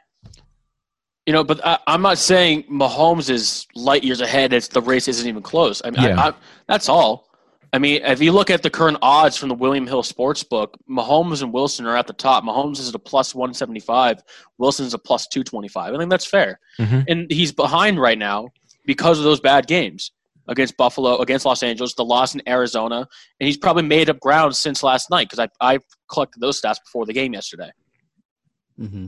You know, but I, I'm not saying Mahomes is light years ahead. It's the race isn't even close. I mean, Yeah. I, I, that's all. I mean, if you look at the current odds from the William Hill sports Sportsbook, Mahomes and Wilson are at the top. Mahomes is a plus 175. Wilson's a plus 225. I think that's fair. Mhm. And he's behind right now because of those bad games against Buffalo, against Los Angeles, the loss in Arizona, and he's probably made up ground since last night because I, I collected those stats before the game yesterday. hmm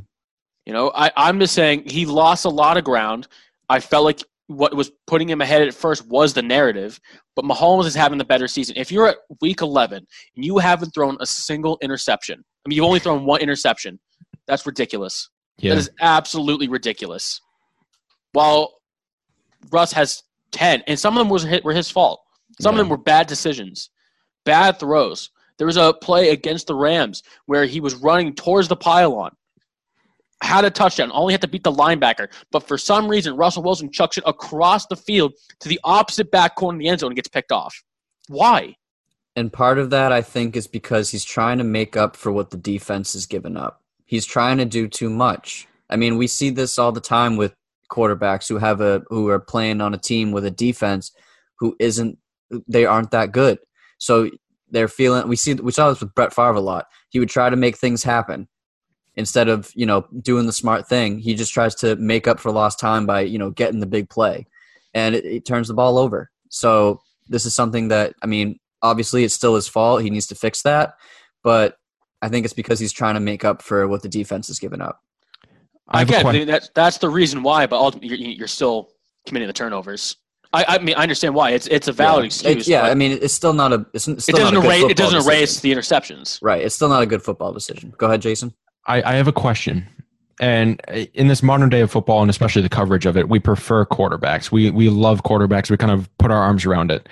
You know, I, I'm just saying he lost a lot of ground. I felt like what was putting him ahead at first was the narrative, but Mahomes is having the better season. If you're at week 11 and you haven't thrown a single interception, I mean, you've only thrown one interception, that's ridiculous. Yeah. That is absolutely ridiculous. While Russ has 10, and some of them was hit, were his fault. Some of them were bad decisions, bad throws. There was a play against the Rams where he was running towards the pylon, had a touchdown, only had to beat the linebacker. But for some reason, Russell Wilson chucks it across the field to the opposite back corner of the end zone and gets picked off. Why? And part of that, I think, is because he's trying to make up for what the defense has given up. He's trying to do too much. I mean, we see this all the time with quarterbacks who have a who are playing on a team with a defense who isn't they aren't that good. So they're feeling we see we saw this with Brett Favre a lot. He would try to make things happen instead of, you know, doing the smart thing. He just tries to make up for lost time by, you know, getting the big play. and it, it turns the ball over. So this is something that I mean, obviously it's still his fault. He needs to fix that, but I think it's because he's trying to make up for what the defense has given up. I have a Again, que- that's that's the reason why. But ultimately, you're, you're still committing the turnovers. I, I mean, I understand why. It's it's a valid yeah. excuse. It's- yeah, I mean, it's still not a. It's it doesn't not a good erase. It doesn't erase decision. the interceptions. Right. It's still not a good football decision. Go ahead, Jason. I, I have a question. And uh, in this modern day of football, and especially the coverage of it, we prefer quarterbacks. We we love quarterbacks. We kind of put our arms around it.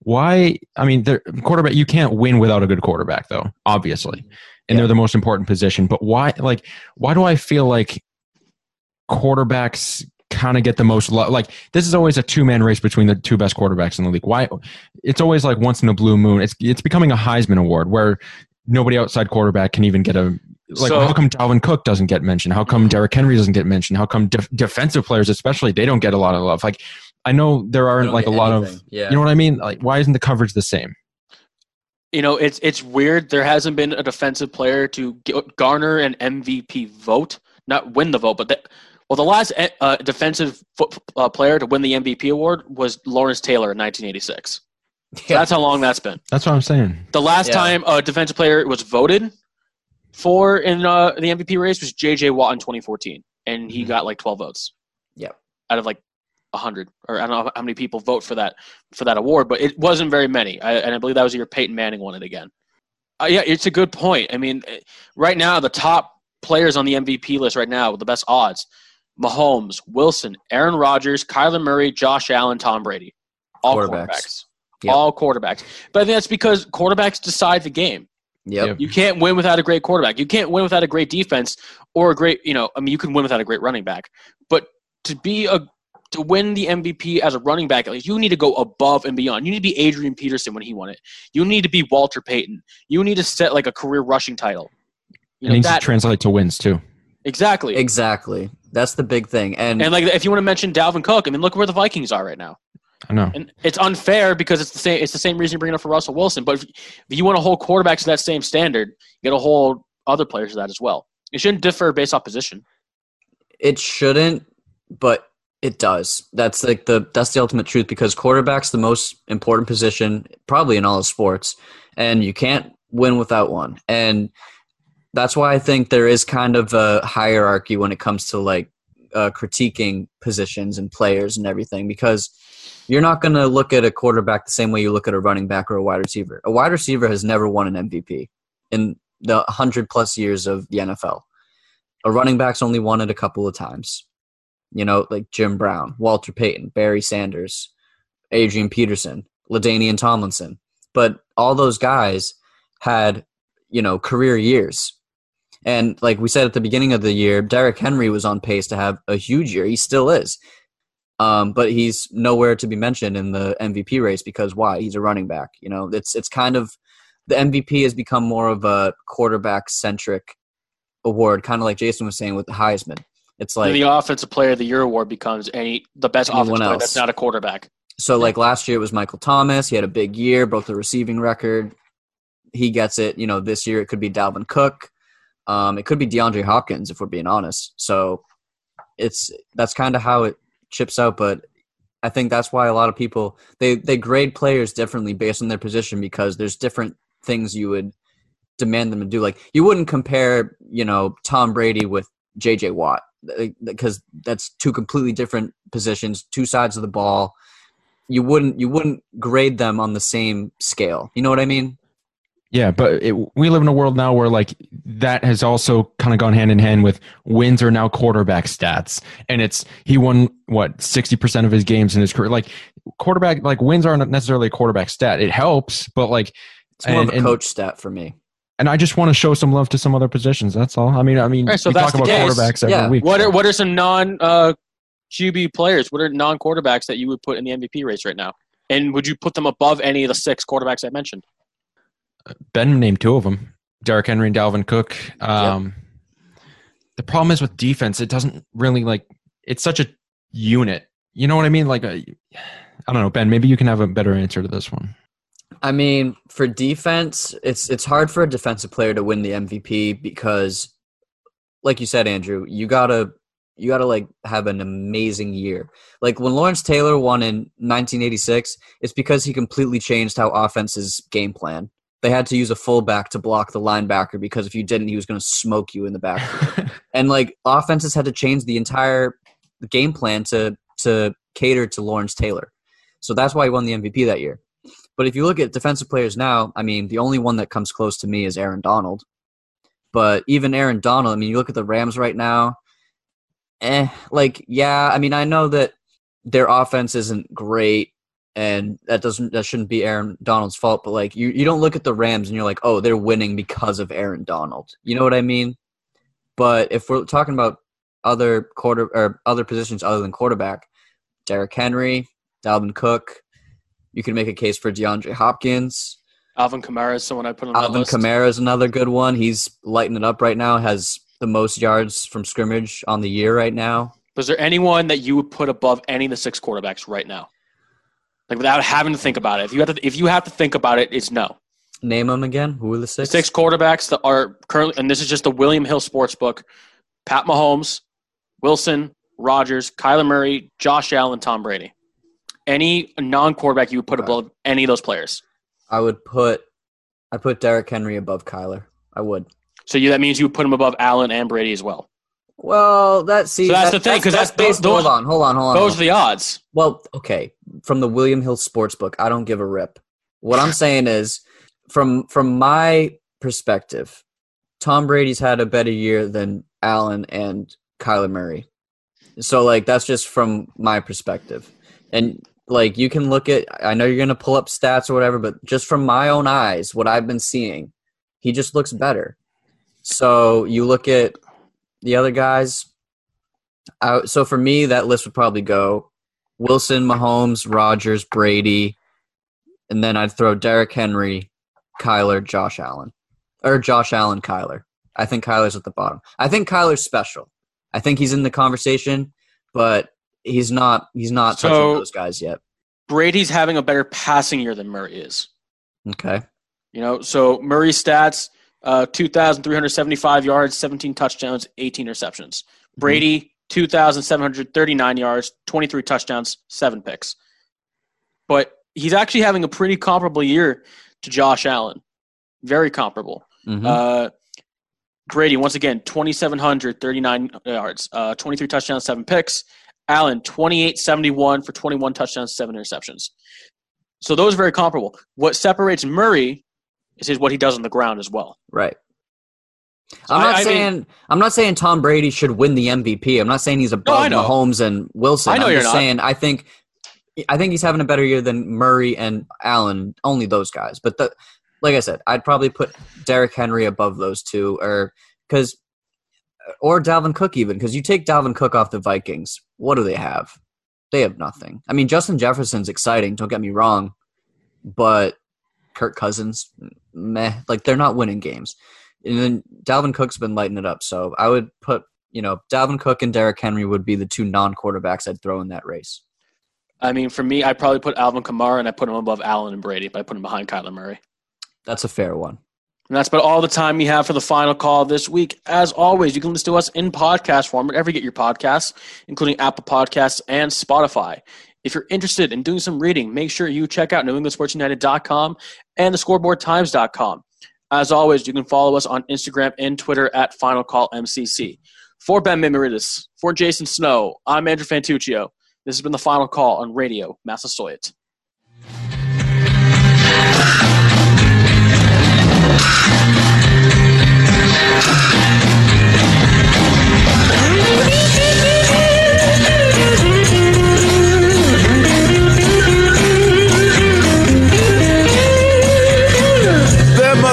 Why? I mean, they're- quarterback. You can't win without a good quarterback, though. Obviously, and Yeah. they're the most important position. But why? Like, why do I feel like quarterbacks kind of get the most love? Like, this is always a two man race between the two best quarterbacks in the league. Why? It's always like once in a blue moon. It's it's becoming a Heisman Award where nobody outside quarterback can even get a like So- how come Dalvin Cook doesn't get mentioned? How come Derrick Henry doesn't get mentioned? How come def- defensive players, especially, they don't get a lot of love? Like, I know there aren't like a get lot anything. of, Yeah. you know what I mean? Like, why isn't the coverage the same? You know, it's it's weird. There hasn't been a defensive player to g- garner an MVP vote, not win the vote, but the, well, the last uh, defensive foot, uh, player to win the MVP award was Lawrence Taylor in 1986. So Yeah. that's how long that's been. That's what I'm saying. The last Yeah. time a defensive player was voted for in uh, the MVP race was J.J. Watt in 2014, and he Mhm. got like 12 votes. Yep. Out of like 100, or I don't know how many people vote for that for that award, but it wasn't very many. I, and I believe that was the year Peyton Manning won it again. Uh, yeah, it's a good point. I mean, eh, right now the top players on the MVP list right now with the best odds: Mahomes, Wilson, Aaron Rodgers, Kyler Murray, Josh Allen, Tom Brady. All Quarterbacks. quarterbacks. Yep. All quarterbacks. But I think that's because quarterbacks decide the game. Yep. Yep. You can't win without a great quarterback. You can't win without a great defense or a great, you know, I mean, you can win without a great running back. But to be a to win the MVP as a running back, like, you need to go above and beyond. You need to be Adrian Peterson when he won it. You need to be Walter Payton. You need to set like a career rushing title. You It know needs that to translate to wins too. exactly. Exactly. That's the big thing. And, And like, if you want to mention Dalvin Cook, I mean, look where the Vikings are right now. I know. And it's unfair because it's the same. It's the same reason you bring it up for Russell Wilson. But if, if you want to hold quarterbacks to that same standard, you got to hold other players to that as well. It shouldn't differ based off position. it shouldn't, but it does. That's like the that's the ultimate truth because quarterback's the most important position probably in all of sports, and you can't win without one. And that's why I think there is kind of a hierarchy when it comes to like uh, critiquing positions and players and everything because you're not going to look at a quarterback the same way you look at a running back or a wide receiver. A wide receiver has never won an MVP in the 100 plus years of the NFL. A running back's only won it a couple of times. You know, like Jim Brown, Walter Payton, Barry Sanders, Adrian Peterson, LaDainian Tomlinson. But all those guys had, you know, career years. And like we said at the beginning of the year, Derrick Henry was on pace to have a huge year. He still is. Um, but he's nowhere to be mentioned in the MVP race because why? He's a running back. You know, it's it's kind of the MVP has become more of a quarterback centric award, kind of like Jason was saying with the Heisman. It's like the offensive player of the year award becomes any the best offensive player that's not a quarterback. so like last year it was Michael Thomas. He had a big year, broke the receiving record. He gets it. You know, this year it could be Dalvin Cook. Um, it could be DeAndre Hopkins if we're being honest. So it's that's kind of how it chips out. But I think that's why a lot of people they they grade players differently based on their position because there's different things you would demand them to do. Like you wouldn't compare, you know, Tom Brady with JJ Watt because that's two completely different positions, two sides of the ball. You wouldn't you wouldn't grade them on the same scale. You know what I mean? Yeah, but it, we live in a world now where like that has also kind of gone hand in hand with wins are now quarterback stats, and it's he won what sixty percent of his games in his career. Like quarterback, like wins aren't necessarily a quarterback stat. It helps, but like, It's more And- of a and- coach stat for me. and I just want to show some love to some other positions. That's all. I mean, I mean, Right, so we talk about case. quarterbacks every Yeah. week. What are what are some non uh, QB players? What are non quarterbacks that you would put in the MVP race right now? And would you put them above any of the six quarterbacks I mentioned? Ben named two of them: Derrick Henry and Dalvin Cook. Um, The problem is with defense; it doesn't really like. It's such a unit. You know what I mean? Like, a, I don't know, Ben. Maybe you can have a better answer to this one. I mean, for defense, it's it's hard for a defensive player to win the MVP because, like you said, Andrew, you gotta you got to like have an amazing year. Like when Lawrence Taylor won in 1986, it's because he completely changed how offenses game plan. They had to use a fullback to block the linebacker because if you didn't, he was going to smoke you in the back. and like offenses had to change the entire game plan to to cater to Lawrence Taylor. So that's why he won the MVP that year. But if you look at defensive players now, I mean, the only one that comes close to me is Aaron Donald. But even Aaron Donald, I mean, you look at the Rams right now, eh, like, yeah, I mean, I know that their offense isn't great and that doesn't that shouldn't be Aaron Donald's fault, but like you, you don't look at the Rams and you're like, oh, they're winning because of Aaron Donald. You know what I mean? But if we're talking about other quarter or other positions other than quarterback, Derrick Henry, Dalvin Cook, you can make a case for DeAndre Hopkins. Alvin Kamara is someone I put on Alvin list. Kamara is another good one. He's lighting it up right now. Has the most yards from scrimmage on the year right now. Was there anyone that you would put above any of the six quarterbacks right now? Like without having to think about it. If you have to, if you have to think about it, it's no. Name them again. Who are the six? Six quarterbacks that are currently, and this is just the William Hill Sportsbook: Pat Mahomes, Wilson, Rodgers, Kyler Murray, Josh Allen, Tom Brady. Any non-quarterback you would put above any of those players. I would put. I put Derrick Henry above Kyler. I would. So you, that means you would put him above Allen and Brady as well. Well, that see. So that's that- the thing, 'cause that's- based. those- hold on, hold on, hold on. Those hold are the odds. Well, okay. From the William Hill Sportsbook, I don't give a rip. What I'm saying is, from from my perspective, Tom Brady's had a better year than Allen and Kyler Murray. So, like, that's just from my perspective. And like, you can look at. I know you're gonna pull up stats or whatever, but just from my own eyes, what I've been seeing, he just looks better. So you look at the other guys. I, so for me, that list would probably go Wilson, Mahomes, Rodgers, Brady, and then I'd throw Derrick Henry, Kyler, Josh Allen, or Josh Allen, Kyler. I think Kyler's at the bottom. I think Kyler's special. I think he's in the conversation, but he's not. He's not touching So- those guys yet. Brady's having a better passing year than Murray is. Okay. You know, so Murray's stats: uh, two thousand three hundred seventy-five yards, seventeen touchdowns, eighteen receptions. Brady two thousand seven hundred thirty-nine yards, twenty-three touchdowns, seven picks. But he's actually having a pretty comparable year to Josh Allen. Very comparable. Mhm. Uh, Brady, once again, 2,739 yards, uh, 23 touchdowns, seven picks. Allen, 2871 for 21 touchdowns, seven interceptions. So those are very comparable. What separates Murray is his, what he does on the ground as well. Right. So I'm not I mean- saying I'm not saying Tom Brady should win the MVP. I'm not saying he's above I know. Mahomes and Wilson. I know I'm you're just not. saying I think I think he's having a better year than Murray and Allen. Only those guys. But the, like I said, I'd probably put Derrick Henry above those two, or because or Dalvin Cook even because you take Dalvin Cook off the Vikings, what do they have? They have nothing. I mean, Justin Jefferson's exciting. Don't get me wrong, but Kirk Cousins, meh. Like they're not winning games. And then Dalvin Cook's been lighting it up. So I would put, you know, Dalvin Cook and Derrick Henry would be the two non-quarterbacks I'd throw in that race. I mean, for me, I'd probably put Alvin Kamara and I put him above Allen and Brady, but I put him behind Kyler Murray. That's a fair one. And that's about all the time we have for the final call this week. As always, you can listen to us in podcast form wherever you get your podcasts, including Apple Podcasts and Spotify. If you're interested in doing some reading, make sure you check out NewEnglandSportsUnited.com and TheScoreboardTimes.com. As always, you can follow us on Instagram and Twitter at Final Call MCC. For Ben Mimiridis, for Jason Snow, I'm Andrew Fantuccio. This has been the Final Call on Radio Massasoit. There